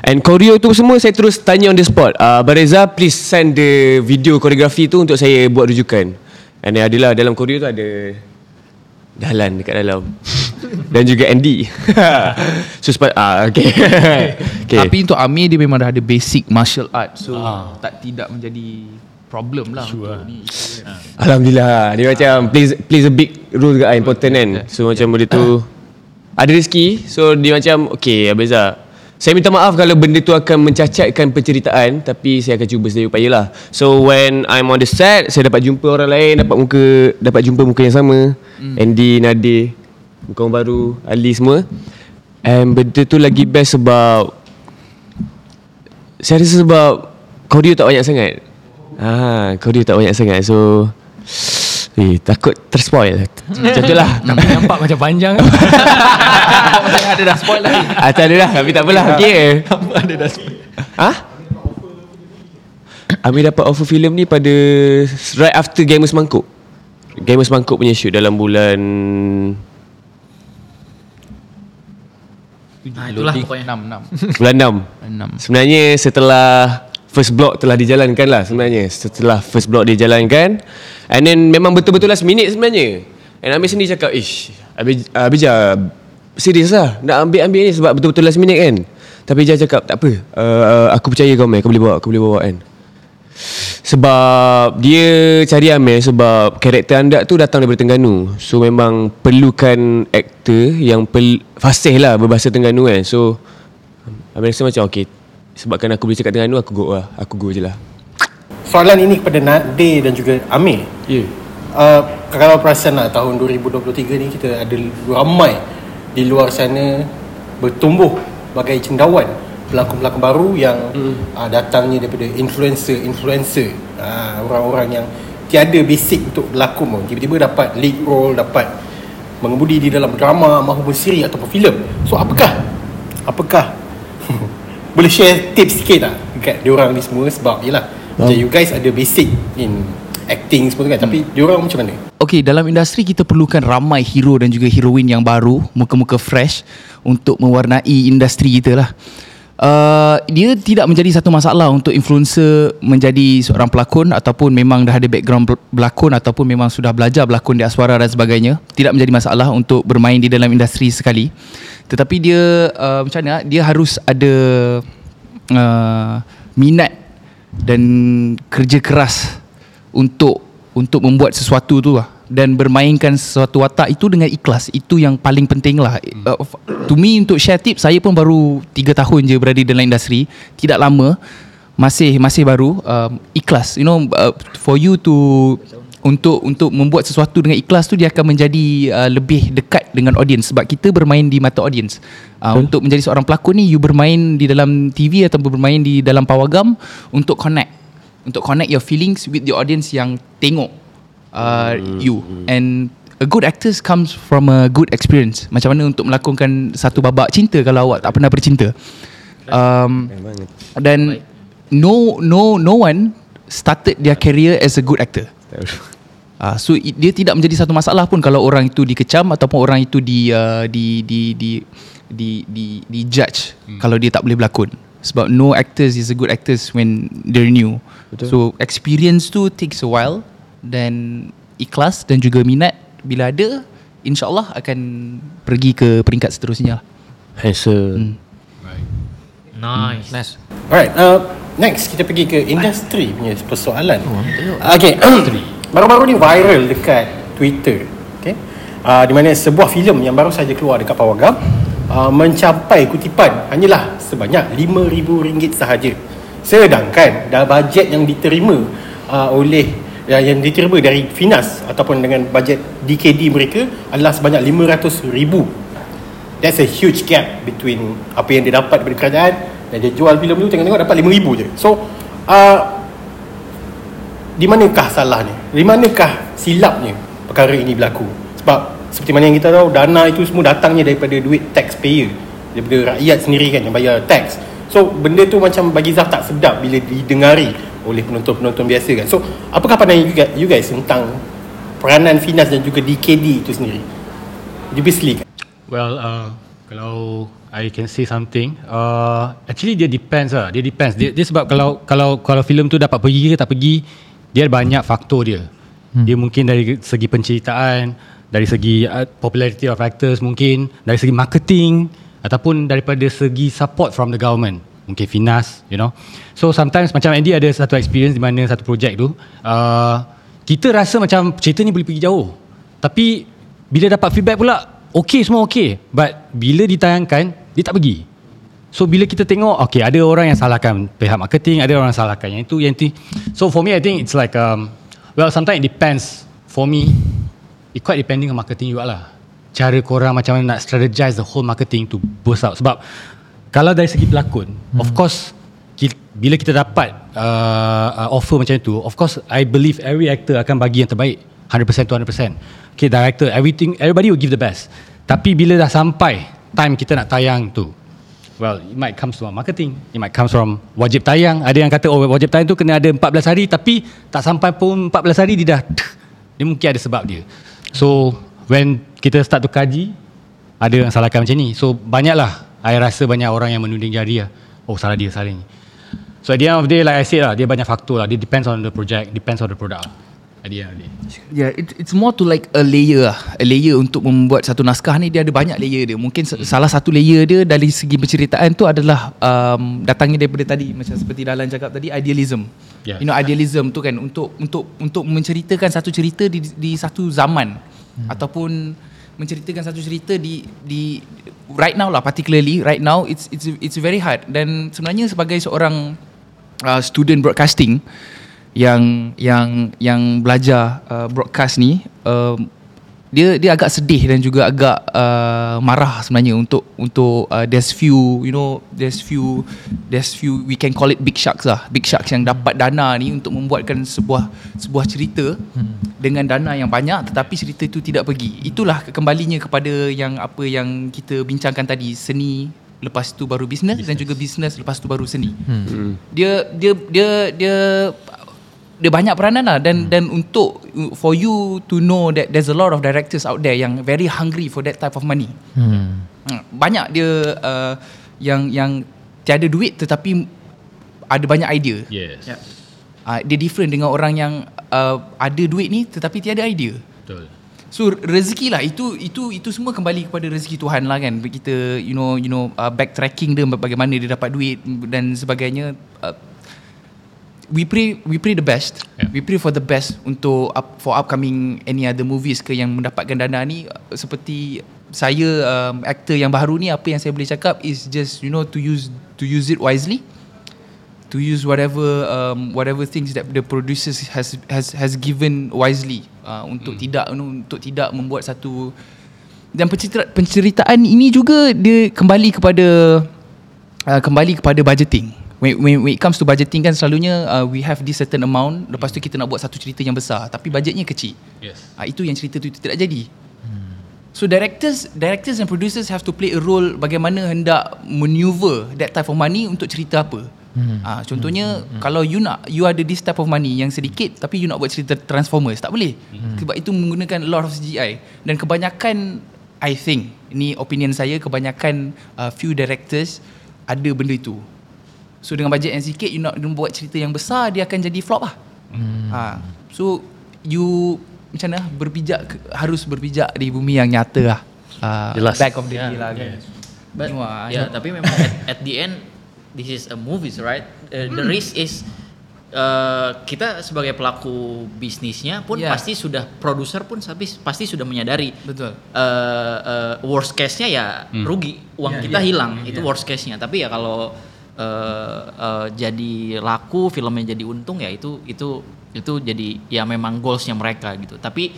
And choreo tu semua saya terus tanya on the spot. Uh, Bareza please send the video koreografi tu untuk saya buat rujukan. And then adalah dalam choreo tu ada Dahlan dekat dalam. Dan juga Andy. so sepat ah okay. okay. Tapi untuk Amir dia memang dah ada basic martial art. So tak tidak menjadi problem lah untuk ni. Alhamdulillah. Dia macam Plays, plays a big role kat I, Important kan. So macam benda tu Ada rezeki. So dia macam Okay Abeza Saya minta maaf Kalau benda tu akan Mencacatkan penceritaan Tapi saya akan cuba sedaya upaya lah. So when I'm on the set Saya dapat jumpa orang lain Dapat muka Dapat jumpa muka yang sama. Andy, Nadir Muka orang baru. Ali semua. And benda tu lagi best sebab Saya rasa sebab Choreo tak banyak sangat. Ah, choreo tak banyak sangat. So Eh, takut terspoil. Macam tu lah. Tapi nampak macam panjang. Macam ada dah spoil lagi. Ah, tak ada lah Tapi tak apalah. Okay ada dah Ha? Amir dapat offer filem ni pada Right after Gamers Mangkuk Gamers Mangkuk punya shoot dalam bulan Nah, itulah pokoknya. 6 6. Bulan 6. 6 Sebenarnya setelah First block telah dijalankan lah sebenarnya. Setelah first block dijalankan And then memang betul-betul last minute sebenarnya. And Amir sendiri cakap Ish Abis, Abija Serius lah. Nak ambil-ambil ni sebab betul-betul last minute kan. Tapi Jah cakap Tak apa. Uh, Aku percaya kau Amir. Kau boleh bawa Kau boleh bawa kan sebab dia cari Amir sebab karakter anda tu datang daripada Terengganu. So memang perlukan aktor yang pel- fasih lah berbahasa Terengganu kan. So Amir rasa macam okay sebabkan aku boleh cakap Terengganu aku go lah. Aku go je lah. Soalan ini kepada Nadir dan juga Amir. Ya. Yeah. Uh, kalau perasan lah tahun 2023 ni kita ada ramai di luar sana bertumbuh bagai cendawan pelakon-pelakon baru yang mm. uh, datangnya daripada influencer-influencer uh, orang-orang yang tiada basic untuk berlakon pun. Tiba-tiba dapat lead role dapat mengemudi di dalam drama maupun siri ataupun filem. So apakah apakah boleh share tips sikit tak dekat diorang ni semua? Sebab yelah macam you guys ada basic in acting semua kan. Tapi diorang macam mana? Okay, dalam industri kita perlukan ramai hero dan juga heroin yang baru, muka-muka fresh untuk mewarnai industri kita lah. Uh, dia tidak menjadi satu masalah untuk influencer menjadi seorang pelakon ataupun memang dah ada background ber- berlakon ataupun memang sudah belajar berlakon di Aswara dan sebagainya. Tidak menjadi masalah untuk bermain di dalam industri sekali. Tetapi dia uh, macam mana dia harus ada uh, minat dan kerja keras untuk untuk membuat sesuatu tu lah dan bermainkan sesuatu watak itu dengan ikhlas. Itu yang paling penting lah. Uh, f- to me untuk share tips saya pun baru 3 tahun je berada dalam industri. Tidak lama masih masih baru um, ikhlas. You know uh, for you to untuk untuk membuat sesuatu dengan ikhlas tu dia akan menjadi uh, lebih dekat dengan audience. Sebab kita bermain di mata audience. Uh, untuk menjadi seorang pelakon ni you bermain di dalam TV atau bermain di dalam pawagam untuk connect. Untuk connect your feelings with the audience yang tengok uh, you. and a good actors comes from a good experience. Macam mana untuk melakonkan satu babak cinta kalau awak tak pernah bercinta. Um, dan no no no one started their career as a good actor. Uh, so it, dia tidak menjadi satu masalah pun kalau orang itu dikecam ataupun orang itu di uh, di di di di di, di judge hmm. kalau dia tak boleh berlakon. Sebab no actors is a good actors when they're new. Betul. so experience tu takes a while dan ikhlas dan juga minat bila ada insyaallah akan pergi ke peringkat seterusnya lah. Handsome. Nice. Nice. Alright, uh, next kita pergi ke industri punya persoalan. Okay, baru-baru ni viral dekat Twitter. Okay, uh, di mana sebuah filem yang baru saja keluar dekat Pawagam uh, mencapai kutipan hanyalah sebanyak RM5,000 sahaja. Sedangkan dah bajet yang diterima uh, oleh uh, yang diterima dari Finas ataupun dengan bajet DKD mereka adalah sebanyak RM500,000 That's a huge gap between apa yang dia dapat daripada kerajaan dan dia jual filem tu tengok-tengok dapat 5000 je. So uh, di manakah salahnya? Di manakah silapnya perkara ini berlaku? Sebab seperti mana yang kita tahu dana itu semua datangnya daripada duit taxpayer, daripada rakyat sendiri kan yang bayar tax. So benda tu macam bagi Zaf tak sedap bila didengari oleh penonton-penonton biasa kan. So apakah pandangan you guys, you guys tentang peranan Finas dan juga DKD itu sendiri? You basically kan? Well, uh, kalau I can say something, uh, actually dia depends lah. Dia depends. Dia, dia sebab kalau kalau kalau filem tu dapat pergi ke tak pergi, dia ada banyak faktor dia. Hmm. Dia mungkin dari segi penceritaan, dari segi uh, popularity of actors mungkin, dari segi marketing ataupun daripada segi support from the government. Mungkin Finas, you know. So sometimes macam Andy ada satu experience di mana satu projek tu, uh, kita rasa macam cerita ni boleh pergi jauh. Tapi bila dapat feedback pula, okay semua okay. But bila ditayangkan, dia tak pergi. So bila kita tengok, okay ada orang yang salahkan pihak marketing, ada orang yang salahkan yang itu, yang itu. So for me, I think it's like, um, well sometimes it depends. For me, it quite depending on marketing juga lah. Cara korang macam mana nak strategize the whole marketing to burst out. Sebab kalau dari segi pelakon, hmm. of course, ki- bila kita dapat uh, uh, offer macam itu, of course, I believe every actor akan bagi yang terbaik. 100% to 100%. Okay, director, everything, everybody will give the best. Tapi bila dah sampai time kita nak tayang tu, well, it might comes from marketing. It might comes from wajib tayang. Ada yang kata, oh wajib tayang tu kena ada 14 hari, tapi tak sampai pun 14 hari, dia dah, dia mungkin ada sebab dia. So, when kita start to kaji, ada yang salahkan macam ni. So, banyaklah, I rasa banyak orang yang menuding jari lah. Oh, salah dia, salah ni. So, at the end of the day, like I said lah, dia banyak faktor lah. Dia depends on the project, depends on the product. At the end of the day. Yeah, it, it's more to like a layer lah. A layer untuk membuat satu naskah ni dia ada banyak layer dia. Mungkin hmm. salah satu layer dia dari segi penceritaan tu adalah um, datangnya daripada tadi macam seperti Dalan cakap tadi idealism. Yeah. You know idealism tu kan untuk untuk untuk menceritakan satu cerita di di satu zaman hmm. ataupun menceritakan satu cerita di di right now lah particularly right now it's it's it's very hard. Dan sebenarnya sebagai seorang uh, student broadcasting yang yang yang belajar uh, broadcast ni uh, dia dia agak sedih dan juga agak uh, marah sebenarnya untuk untuk uh, there's few you know there's few there's few we can call it big sharks lah. Big sharks yang dapat dana ni untuk membuatkan sebuah sebuah cerita hmm. dengan dana yang banyak tetapi cerita itu tidak pergi. Itulah kembalinya kepada yang apa yang kita bincangkan tadi seni lepas tu baru bisnes dan juga bisnes lepas tu baru seni. Hmm. dia dia dia dia dia banyak peranan lah dan hmm. dan untuk for you to know that there's a lot of directors out there yang very hungry for that type of money. Hmm. Banyak dia uh, yang yang tiada duit tetapi ada banyak idea. Yes. Ya. Uh, dia different dengan orang yang uh, ada duit ni tetapi tiada idea. Betul. So rezeki lah itu itu itu semua kembali kepada rezeki Tuhan lah kan. Kita you know you know uh, backtracking dia bagaimana dia dapat duit dan sebagainya. Uh, we pray we pray the best. Yeah. We pray for the best untuk up, for upcoming any other movies ke yang mendapatkan dana ni seperti saya um, actor yang baru ni apa yang saya boleh cakap is just you know to use to use it wisely to use whatever um, whatever things that the producers has has has given wisely uh, untuk hmm. tidak you know, untuk tidak membuat satu dan pencerita, penceritaan ini juga dia kembali kepada uh, kembali kepada budgeting when, when, when it comes to budgeting kan selalunya uh, we have this certain amount lepas tu kita nak buat satu cerita yang besar tapi budgetnya kecil Yes. uh, itu yang cerita tu tidak jadi So directors directors and producers have to play a role bagaimana hendak maneuver that type of money untuk cerita apa. Hmm. Ah contohnya hmm. kalau you nak you ada this type of money yang sedikit tapi you nak buat cerita Transformers tak boleh. Hmm. Sebab itu menggunakan a lot of CGI dan kebanyakan I think ini opinion saya kebanyakan uh, few directors ada benda itu. So dengan bajet yang sikit you nak buat cerita yang besar dia akan jadi flop lah. Hmm. Ha. So you macam mana berpijak harus berpijak di bumi yang nyata lah. Uh, Jelas. Back of the Yeah. day lah kan. But Wah, yeah, tapi memang at, at the end this is a movies, right? Uh, the risk is uh, kita sebagai pelaku bisnisnya pun Yeah. pasti sudah produser pun tapi pasti sudah menyadari Betul. uh, uh, worst case-nya ya rugi uang Yeah, kita yeah. hilang itu worst case-nya tapi ya kalau uh, uh, jadi laku filmnya jadi untung ya itu itu itu jadi ya memang goalsnya mereka gitu. Tapi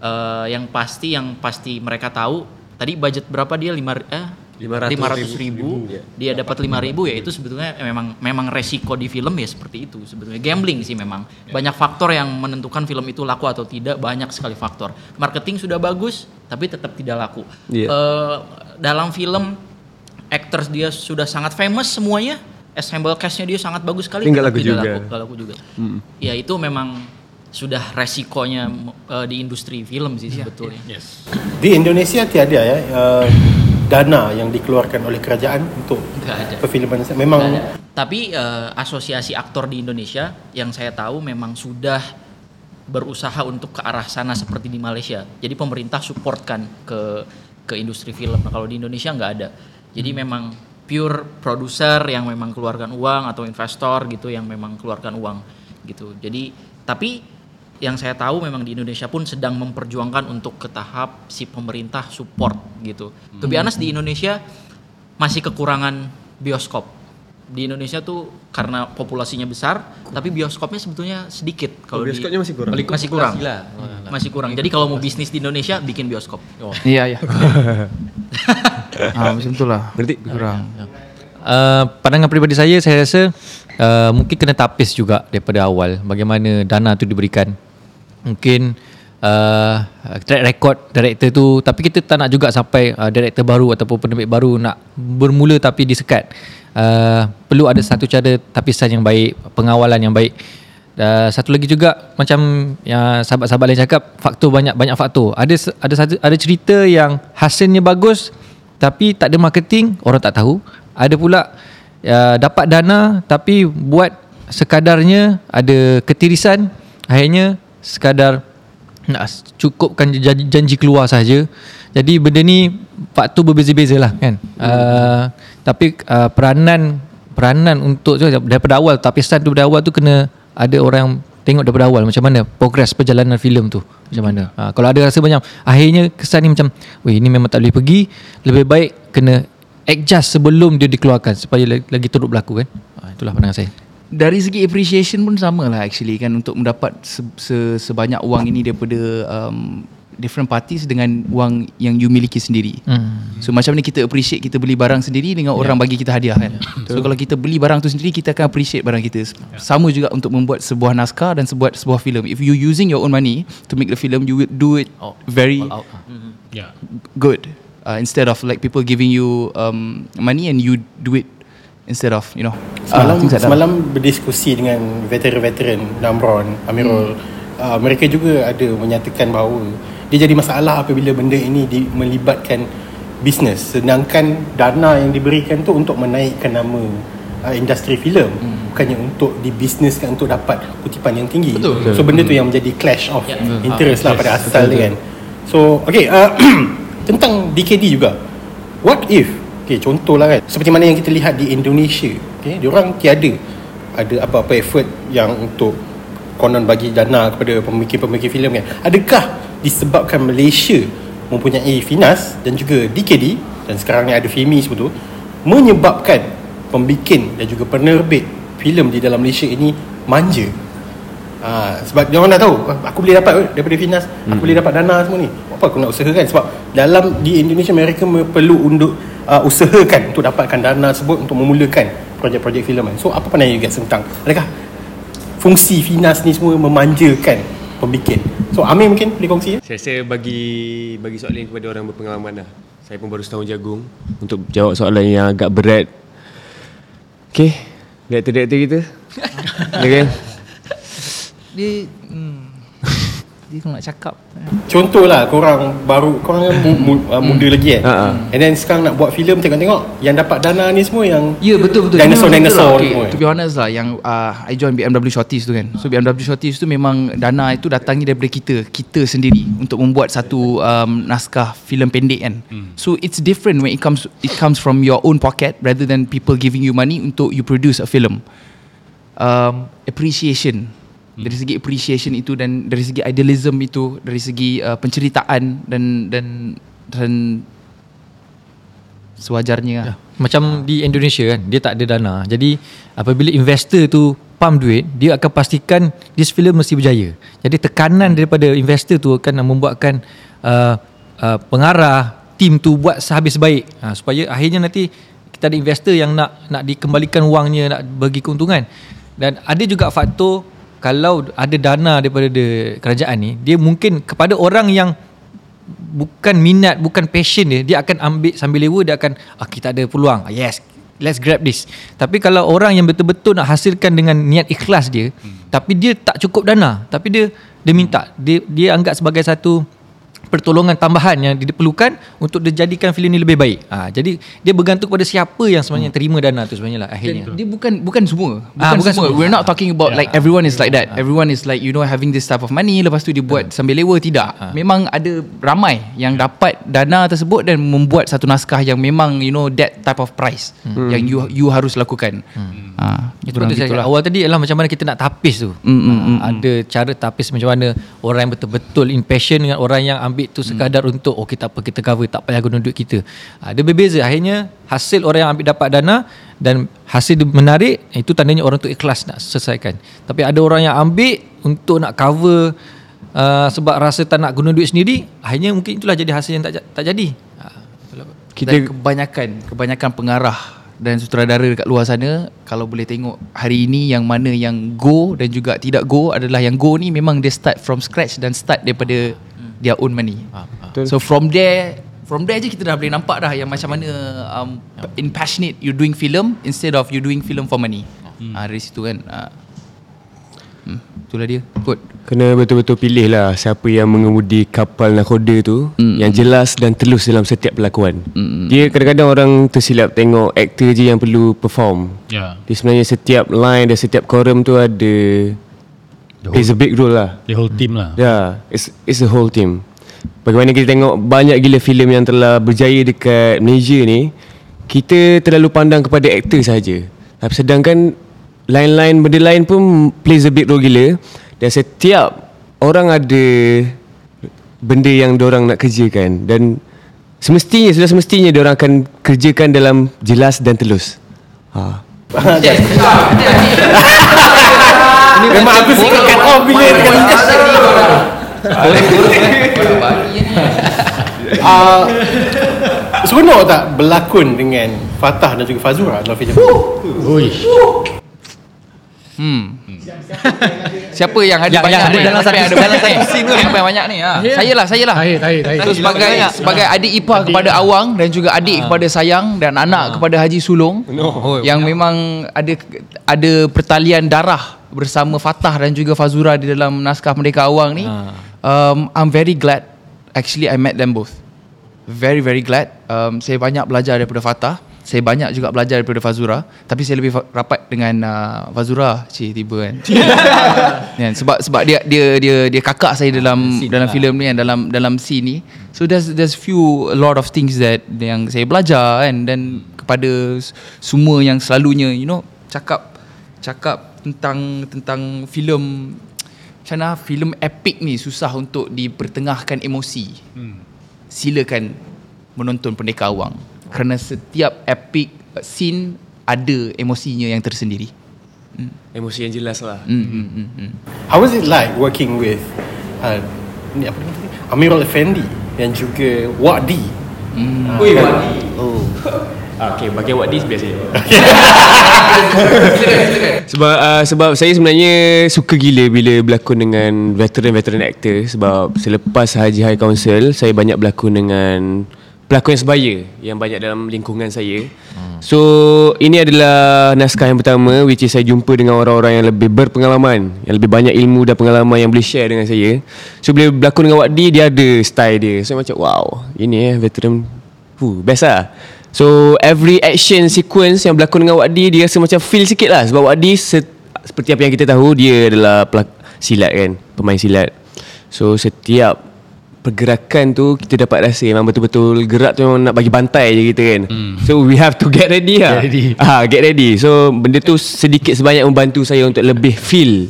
uh, yang pasti yang pasti mereka tahu tadi budget berapa dia? Lima eh 500 ribu, dia dapat lima ribu ya itu sebetulnya memang memang resiko di film ya seperti itu sebetulnya. Gambling sih memang. Banyak faktor yang menentukan film itu laku atau tidak banyak sekali faktor. Marketing sudah bagus tapi tetap tidak laku. Iya. Eh, dalam film actors dia sudah sangat famous semuanya ensemble castnya dia sangat bagus sekali Tinggal laku juga. laku, nggak laku juga ya itu memang sudah resikonya eh, di industri film sih sebetulnya Yes. Di Indonesia tiada ya uh, dana yang dikeluarkan oleh kerajaan untuk ada. perfilman memang ada. Tapi eh, asosiasi aktor di Indonesia yang saya tahu memang sudah berusaha untuk ke arah sana seperti di Malaysia. Jadi pemerintah supportkan ke ke industri film. Nah, kalau di Indonesia nggak ada. Jadi memang pure produser yang memang keluarkan uang atau investor gitu yang memang keluarkan uang gitu. Jadi tapi yang saya tahu memang di Indonesia pun sedang memperjuangkan untuk ke tahap si pemerintah support gitu. To be honest, di Indonesia masih kekurangan bioskop. Di Indonesia tuh karena populasinya besar, tapi bioskopnya sebetulnya sedikit. Kalau di- bioskopnya masih kurang. Masih kurang. Lah. Masih kurang. Jadi kalau mau bisnis di Indonesia bikin bioskop. Iya, iya. ah, macam tu lah. Berarti kurang. Uh, pandangan peribadi saya saya rasa uh, mungkin kena tapis juga daripada awal bagaimana dana tu diberikan mungkin uh, track record director tu tapi kita tak nak juga sampai uh, director baru ataupun penerbit baru nak bermula tapi disekat uh, perlu ada satu cara tapisan yang baik pengawalan yang baik. Uh, satu lagi juga macam yang sahabat-sahabat lain cakap faktor banyak banyak faktor. Ada ada satu ada cerita yang hasilnya bagus tapi tak ada marketing orang tak tahu. Ada pula uh, dapat dana tapi buat sekadarnya ada ketirisan. Akhirnya sekadar nak cukupkan janji keluar saja jadi benda ni faktor berbeza-beza lah kan? Uh, tapi uh, peranan peranan untuk daripada awal tapisan tu daripada awal tu kena ada orang yang tengok daripada awal macam mana progres perjalanan filem tu. Macam mana? Ha, kalau ada rasa macam akhirnya kesan ni macam weh ini memang tak boleh pergi. Lebih baik kena adjust sebelum dia dikeluarkan supaya lagi, lagi turut berlaku kan? Ha, itulah pandangan saya. Dari segi appreciation pun sama lah actually kan? Untuk mendapat se, se, sebanyak wang ini daripada um, different parties dengan wang yang you miliki sendiri. hmm. So macam ni kita appreciate kita beli barang sendiri dengan orang bagi kita hadiah kan. So kalau kita beli barang tu sendiri kita akan appreciate barang kita. Sama juga untuk membuat sebuah naskah dan sebuah sebuah filem. If you using your own money to make the film you will do it Oh, very out, ah. Yeah. good uh, instead of like people giving you um, money and you do it instead of you know Semalam, uh, semalam berdiskusi dengan veteran-veteran Namron, Amirul. Hmm. Uh, mereka juga ada menyatakan bahawa dia jadi masalah apabila benda ini di, melibatkan bisnes sedangkan dana yang diberikan tu untuk menaikkan nama uh, industri filem. Hmm. bukannya untuk dibisneskan untuk dapat kutipan yang tinggi. Betul. so benda tu yang menjadi clash of Ya. interest lah pada asal dia kan. so okay uh, tentang DKD juga. What if okay contoh lah kan seperti mana yang kita lihat di Indonesia okay diorang tiada ada apa-apa effort yang untuk konon bagi dana kepada pemikir-pemikir filem kan. Adakah disebabkan Malaysia mempunyai Finas dan juga DKD dan sekarang ni ada semua tu menyebabkan pembikin dan juga penerbit filem di dalam Malaysia ini manja. Ha, sebab dia orang dah tahu "Ah, aku boleh dapat daripada Finas aku boleh dapat dana semua ni. Apa aku nak usahakan? Sebab dalam di Indonesia mereka me- perlu untuk uh, usahakan untuk dapatkan dana tersebut untuk memulakan projek-projek filem kan. So apa pandangan you guys tentang? Adakah fungsi Finas ni semua memanjakan pembikin so Amir mungkin boleh kongsi ya? Saya rasa bagi bagi soalan ini kepada orang berpengalaman lah. Saya pun baru setahun jagung untuk jawab soalan yang agak berat. Okay, director-director kita. kan? Dia hmm, Dia tu nak cakap. Contoh lah korang baru Korang kan mu, mu, uh, muda lagi kan? Ha, ha. And then sekarang nak buat filem Tengok-tengok Yang dapat dana ni semua yang Ya betul betul. Dinosaur betul dinosaur lah. okay, semua. To be honest lah Yang uh, I join BMW Shorties tu kan. So BMW Shorties tu memang Dana itu datangnya daripada kita Kita sendiri Untuk membuat satu um, Naskah filem pendek kan. So it's different When it comes It comes from your own pocket Rather than people giving you money Untuk you produce a film. Um, Appreciation dari segi appreciation itu dan dari segi idealism itu dari segi uh, penceritaan dan dan dan sewajarnya lah. Macam di Indonesia kan Dia tak ada dana. Jadi apabila investor tu Pump duit Dia akan pastikan This film mesti berjaya. Jadi tekanan daripada investor tu Akan membuatkan uh, uh, Pengarah Tim tu buat sehabis baik. Ha, Supaya akhirnya nanti Kita ada investor yang nak Nak dikembalikan wangnya Nak bagi keuntungan. Dan ada juga faktor Kalau ada dana daripada de- kerajaan ni Dia mungkin kepada orang yang bukan minat bukan passion dia dia akan ambil sambil lewa dia akan ah kita ada peluang ah, yes let's grab this tapi kalau orang yang betul-betul nak hasilkan dengan niat ikhlas dia hmm. tapi dia tak cukup dana tapi dia dia minta dia dia anggap sebagai satu pertolongan tambahan yang diperlukan untuk dijadikan filem ni lebih baik. Ha, jadi dia bergantung kepada siapa yang sebenarnya terima dana tu sebenarnya lah akhirnya. Dia bukan bukan semua. Bukan, Ah, bukan semua. semua. We're not talking about like everyone is like that. Everyone is like you know having this type of money lepas tu dia buat sambil lewa tidak. Memang ada ramai yang dapat dana tersebut dan membuat satu naskah yang memang you know that type of price yang you you harus lakukan. Ha, Itu betul saya cakap. awal tadi adalah macam mana kita nak tapis tu. Mm, mm, mm, Ah, ada cara tapis macam mana orang yang betul-betul in passion dengan orang yang ambil tu sekadar untuk oh kita apa kita cover tak payah guna duit kita. Ah, dia berbeza akhirnya hasil orang yang ambil dapat dana dan hasil dia menarik itu tandanya orang tu ikhlas nak selesaikan. Tapi ada orang yang ambil untuk nak cover uh, sebab rasa tak nak guna duit sendiri akhirnya mungkin itulah jadi hasil yang tak tak jadi. Itulah. kita dan kebanyakan kebanyakan pengarah dan sutradara dekat luar sana kalau boleh tengok hari ini yang mana yang go dan juga tidak go adalah yang go ni memang dia start from scratch dan start daripada their own money. Betul. So from there from there je kita dah boleh nampak dah yang macam mana um, in passionate you doing film instead of you doing film for money. Ah dari situ kan. Ah. Hmm, itulah dia. Good. Kena betul-betul pilih lah siapa yang mengemudi kapal nakhoda tu Mm. yang jelas dan telus dalam setiap pelakuan. Mm. Dia kadang-kadang orang tersilap tengok aktor je yang perlu perform. Yeah. Dia sebenarnya setiap line dan setiap korum tu ada plays a big role lah. The whole team lah. Yeah, it's it's a whole team. Bagaimana kita tengok banyak gila filem yang telah berjaya dekat Malaysia ni, kita terlalu pandang kepada aktor saja. Tapi sedangkan line-line benda lain pun plays a big role gila dan setiap orang ada benda yang orang nak kerjakan dan semestinya sudah semestinya orang akan kerjakan dalam jelas dan telus. Ha. Memang aku suka cut off bila dengan uh, Seronok tak berlakon dengan Fatah dan juga Fazura dalam filem? Ui. Hmm. Siapa yang ada Yang- banyak yang ada ni? dalam satu- ada banyak ni? Siapa yang banyak ni? Ha. Saya lah, saya lah. Tahir, tahir, tahir. So sebagai sebagai adik ipar kepada Awang dan juga adik kepada Sayang dan anak kepada Haji Sulong yang memang ada ada pertalian darah bersama Fatah dan juga Fazura di dalam naskah Merdeka Awang ni. Um, I'm very glad actually I met them both. Very very glad. Um, saya banyak belajar daripada Fatah saya banyak juga belajar daripada Fazura tapi saya lebih rapat dengan uh, Fazura cik tiba kan kan sebab sebab dia dia dia dia kakak saya dalam dalam filem ni kan dalam dalam scene ni so there's there's few a lot of things that yang saya belajar kan dan kepada semua yang selalunya you know cakap cakap tentang tentang filem macam mana filem epic ni susah untuk dipertengahkan emosi silakan menonton Pendekar Awang kerana setiap epic uh, scene ada emosinya yang tersendiri. Emosi yang jelas lah Hmm, hmm, hmm, hmm. How was it like working with uh, ni apa nama? Amirul Effendi dan juga Wadi? Hmm. Ui, Wadi. Oh. Ah, okay, bagian Wadi biasa je. sebab uh, sebab saya sebenarnya suka gila bila berlakon dengan veteran-veteran actor sebab selepas Haji High Council saya banyak berlakon dengan pelakon yang sebaya yang banyak dalam lingkungan saya. Hmm. So ini adalah naskah yang pertama which is saya jumpa dengan orang-orang yang lebih berpengalaman, yang lebih banyak ilmu dan pengalaman yang boleh share dengan saya. So bila berlakon dengan Wadi dia ada style dia. So macam wow, ini eh veteran Huh, best lah So every action sequence yang berlakon dengan Wadi Dia rasa macam feel sikit lah. Sebab Wadi se- seperti apa yang kita tahu Dia adalah pelak- silat kan Pemain silat. So setiap pergerakan tu Kita dapat rasa memang betul-betul Gerak tu memang nak bagi bantai je kita kan. Hmm. So we have to get ready lah. Get ready. ah, Get ready. So benda tu sedikit sebanyak membantu saya Untuk lebih feel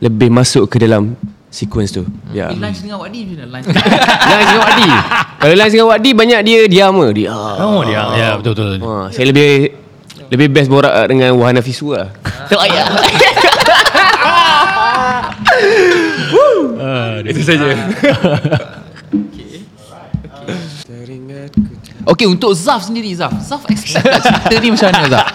Lebih masuk ke dalam sequence tu Ya Eh, lunch dengan Wadi macam mana? Lunch. Dengan Wadi Kalau Lance dengan Wadi Banyak dia diam ke Dia Oh dia Ya betul betul ha, Saya lebih Lebih best borak dengan Wahana Fisu lah Oh ya. Itu saja Okay untuk Zaf sendiri Zaf. Zaf expect tak cerita ni macam mana Zaf?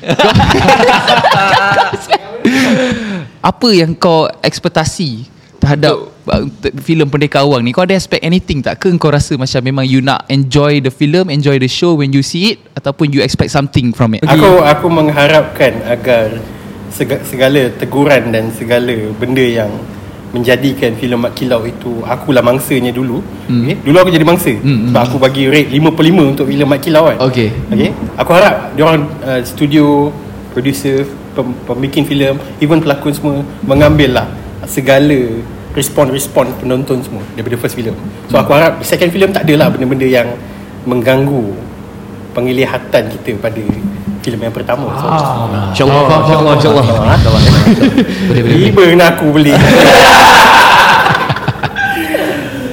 Apa yang kau ekspektasi terhadap uh, filem Pendekar Awang ni? Kau ada expect anything tak? Ke kau rasa macam memang you nak enjoy the film, enjoy the show when you see it ataupun you expect something from it? Aku aku mengharapkan agar sega- segala teguran dan segala benda yang menjadikan filem Mat Kilau itu akulah mangsanya dulu. Hmm. Okay? Dulu aku jadi mangsa. Hmm. Sebab aku bagi rate 5 per 5 untuk filem Mat Kilau kan. Okay. Okay. Aku harap dia orang uh, studio, producer, pem, pembikin filem, even pelakon semua mengambil lah segala respon-respon penonton semua daripada first film. So aku harap second film tak adalah benda-benda yang mengganggu penglihatan kita pada filem yang pertama. So, InsyaAllah InsyaAllah InsyaAllah. Boleh boleh. Tiba nak aku beli.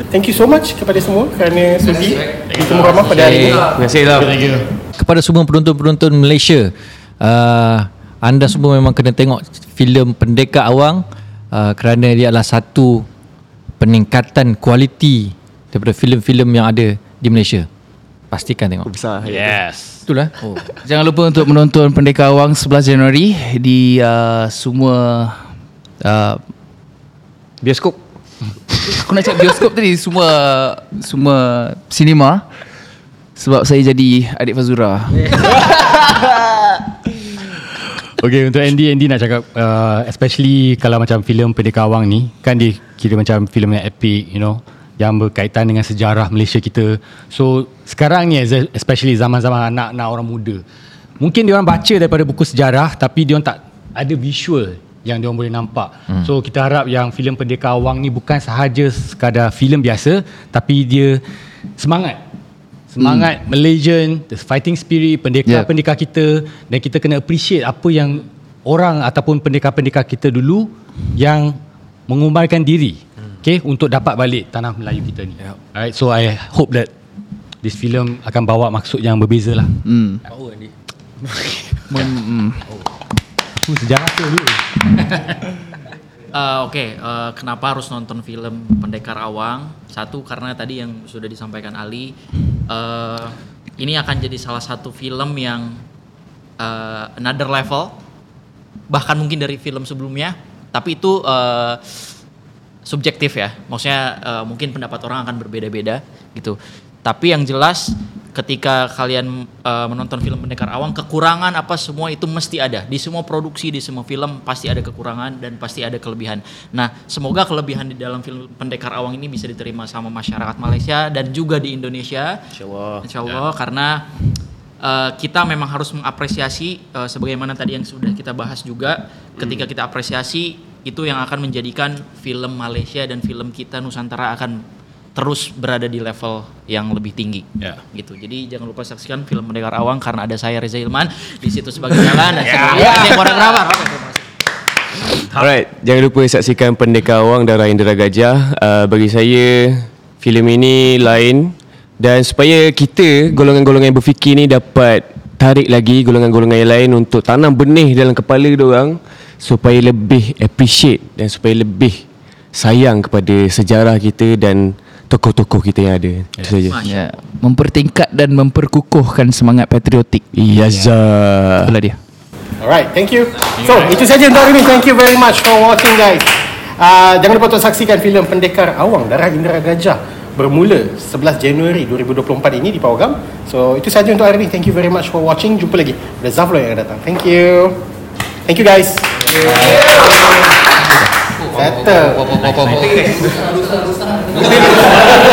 Thank you so much kepada semua kerana sudi bertemu ramah pada hari ini. Terima kasih. Lah kepada semua penonton-penonton Malaysia uh, anda semua memang kena tengok filem Pendekar Awang uh, kerana dia adalah satu peningkatan kualiti daripada filem-filem yang ada di Malaysia pastikan tengok Besar Yes Betul lah. Oh. Jangan lupa untuk menonton Pendekar Awang 11 Januari di uh, semua uh, Bioskop aku nak cakap bioskop tadi semua semua sinema sebab saya jadi adik Fazura. Okay untuk Andy Andy nak cakap uh, Especially Kalau macam filem Pendekar Awang ni Kan dia kira macam filem yang epic You know Yang berkaitan dengan sejarah Malaysia kita. So Sekarang ni Especially zaman-zaman anak-anak orang muda Mungkin dia orang baca daripada buku sejarah Tapi dia orang tak Ada visual Yang dia orang boleh nampak. Hmm. So kita harap yang filem Pendekar Awang ni Bukan sahaja sekadar filem biasa Tapi dia Semangat Semangat hmm. Malaysian The fighting spirit Pendekar-pendekar kita. Dan kita kena appreciate Apa yang Orang ataupun pendekar-pendekar kita dulu Yang Mengumbarkan diri Okay Untuk dapat balik Tanah Melayu kita ni. Alright So I hope that This film Akan bawa maksud yang berbeza lah. Hmm. Tu sejarah tu dulu. Uh, Oke, uh, kenapa harus nonton film Pendekar Awang? Satu karena tadi yang sudah disampaikan Ali, uh, ini akan jadi salah satu film yang uh, another level, bahkan mungkin dari film sebelumnya. Tapi itu uh, subjektif ya, maksudnya uh, mungkin pendapat orang akan berbeda-beda gitu. Tapi yang jelas ketika kalian uh, menonton film Pendekar Awang, kekurangan apa semua itu mesti ada. Di semua produksi, di semua film pasti ada kekurangan dan pasti ada kelebihan. Nah, semoga kelebihan di dalam film Pendekar Awang ini bisa diterima sama masyarakat Malaysia dan juga di Indonesia. InsyaAllah Insya Allah karena uh, kita memang harus mengapresiasi uh, sebagaimana tadi yang sudah kita bahas juga ketika kita apresiasi itu yang akan menjadikan film Malaysia dan film kita Nusantara akan terus berada di level yang lebih tinggi. Ya. Gitu. Jadi jangan lupa saksikan film Mendekar Awang karena ada saya Reza Ilman di situ sebagai jalan dan koreografer. Oke, terima kasih. Alright, jangan lupa saksikan Pendekar Awang Darah Indera Gajah. Uh, bagi saya, filem ini lain dan supaya kita golongan-golongan yang berfikir ni dapat tarik lagi golongan-golongan yang lain untuk tanam benih dalam kepala dia orang supaya lebih appreciate dan supaya lebih sayang kepada sejarah kita dan tokoh-tokoh kita yang ada. Itu saja. Ya, mempertingkat dan memperkukuhkan semangat patriotik. Iya, Zah. Itulah dia. Alright, thank you. So, itu saja untuk hari ini. Thank you very much for watching guys. Uh, jangan lupa untuk saksikan filem Pendekar Awang Darah Indera Gajah bermula 11 Januari 2024 ini di Pawagam. So, itu saja untuk hari ini. Thank you very much for watching. Jumpa lagi pada Zaflo yang akan datang. Thank you. Thank you guys. Settle. Sí.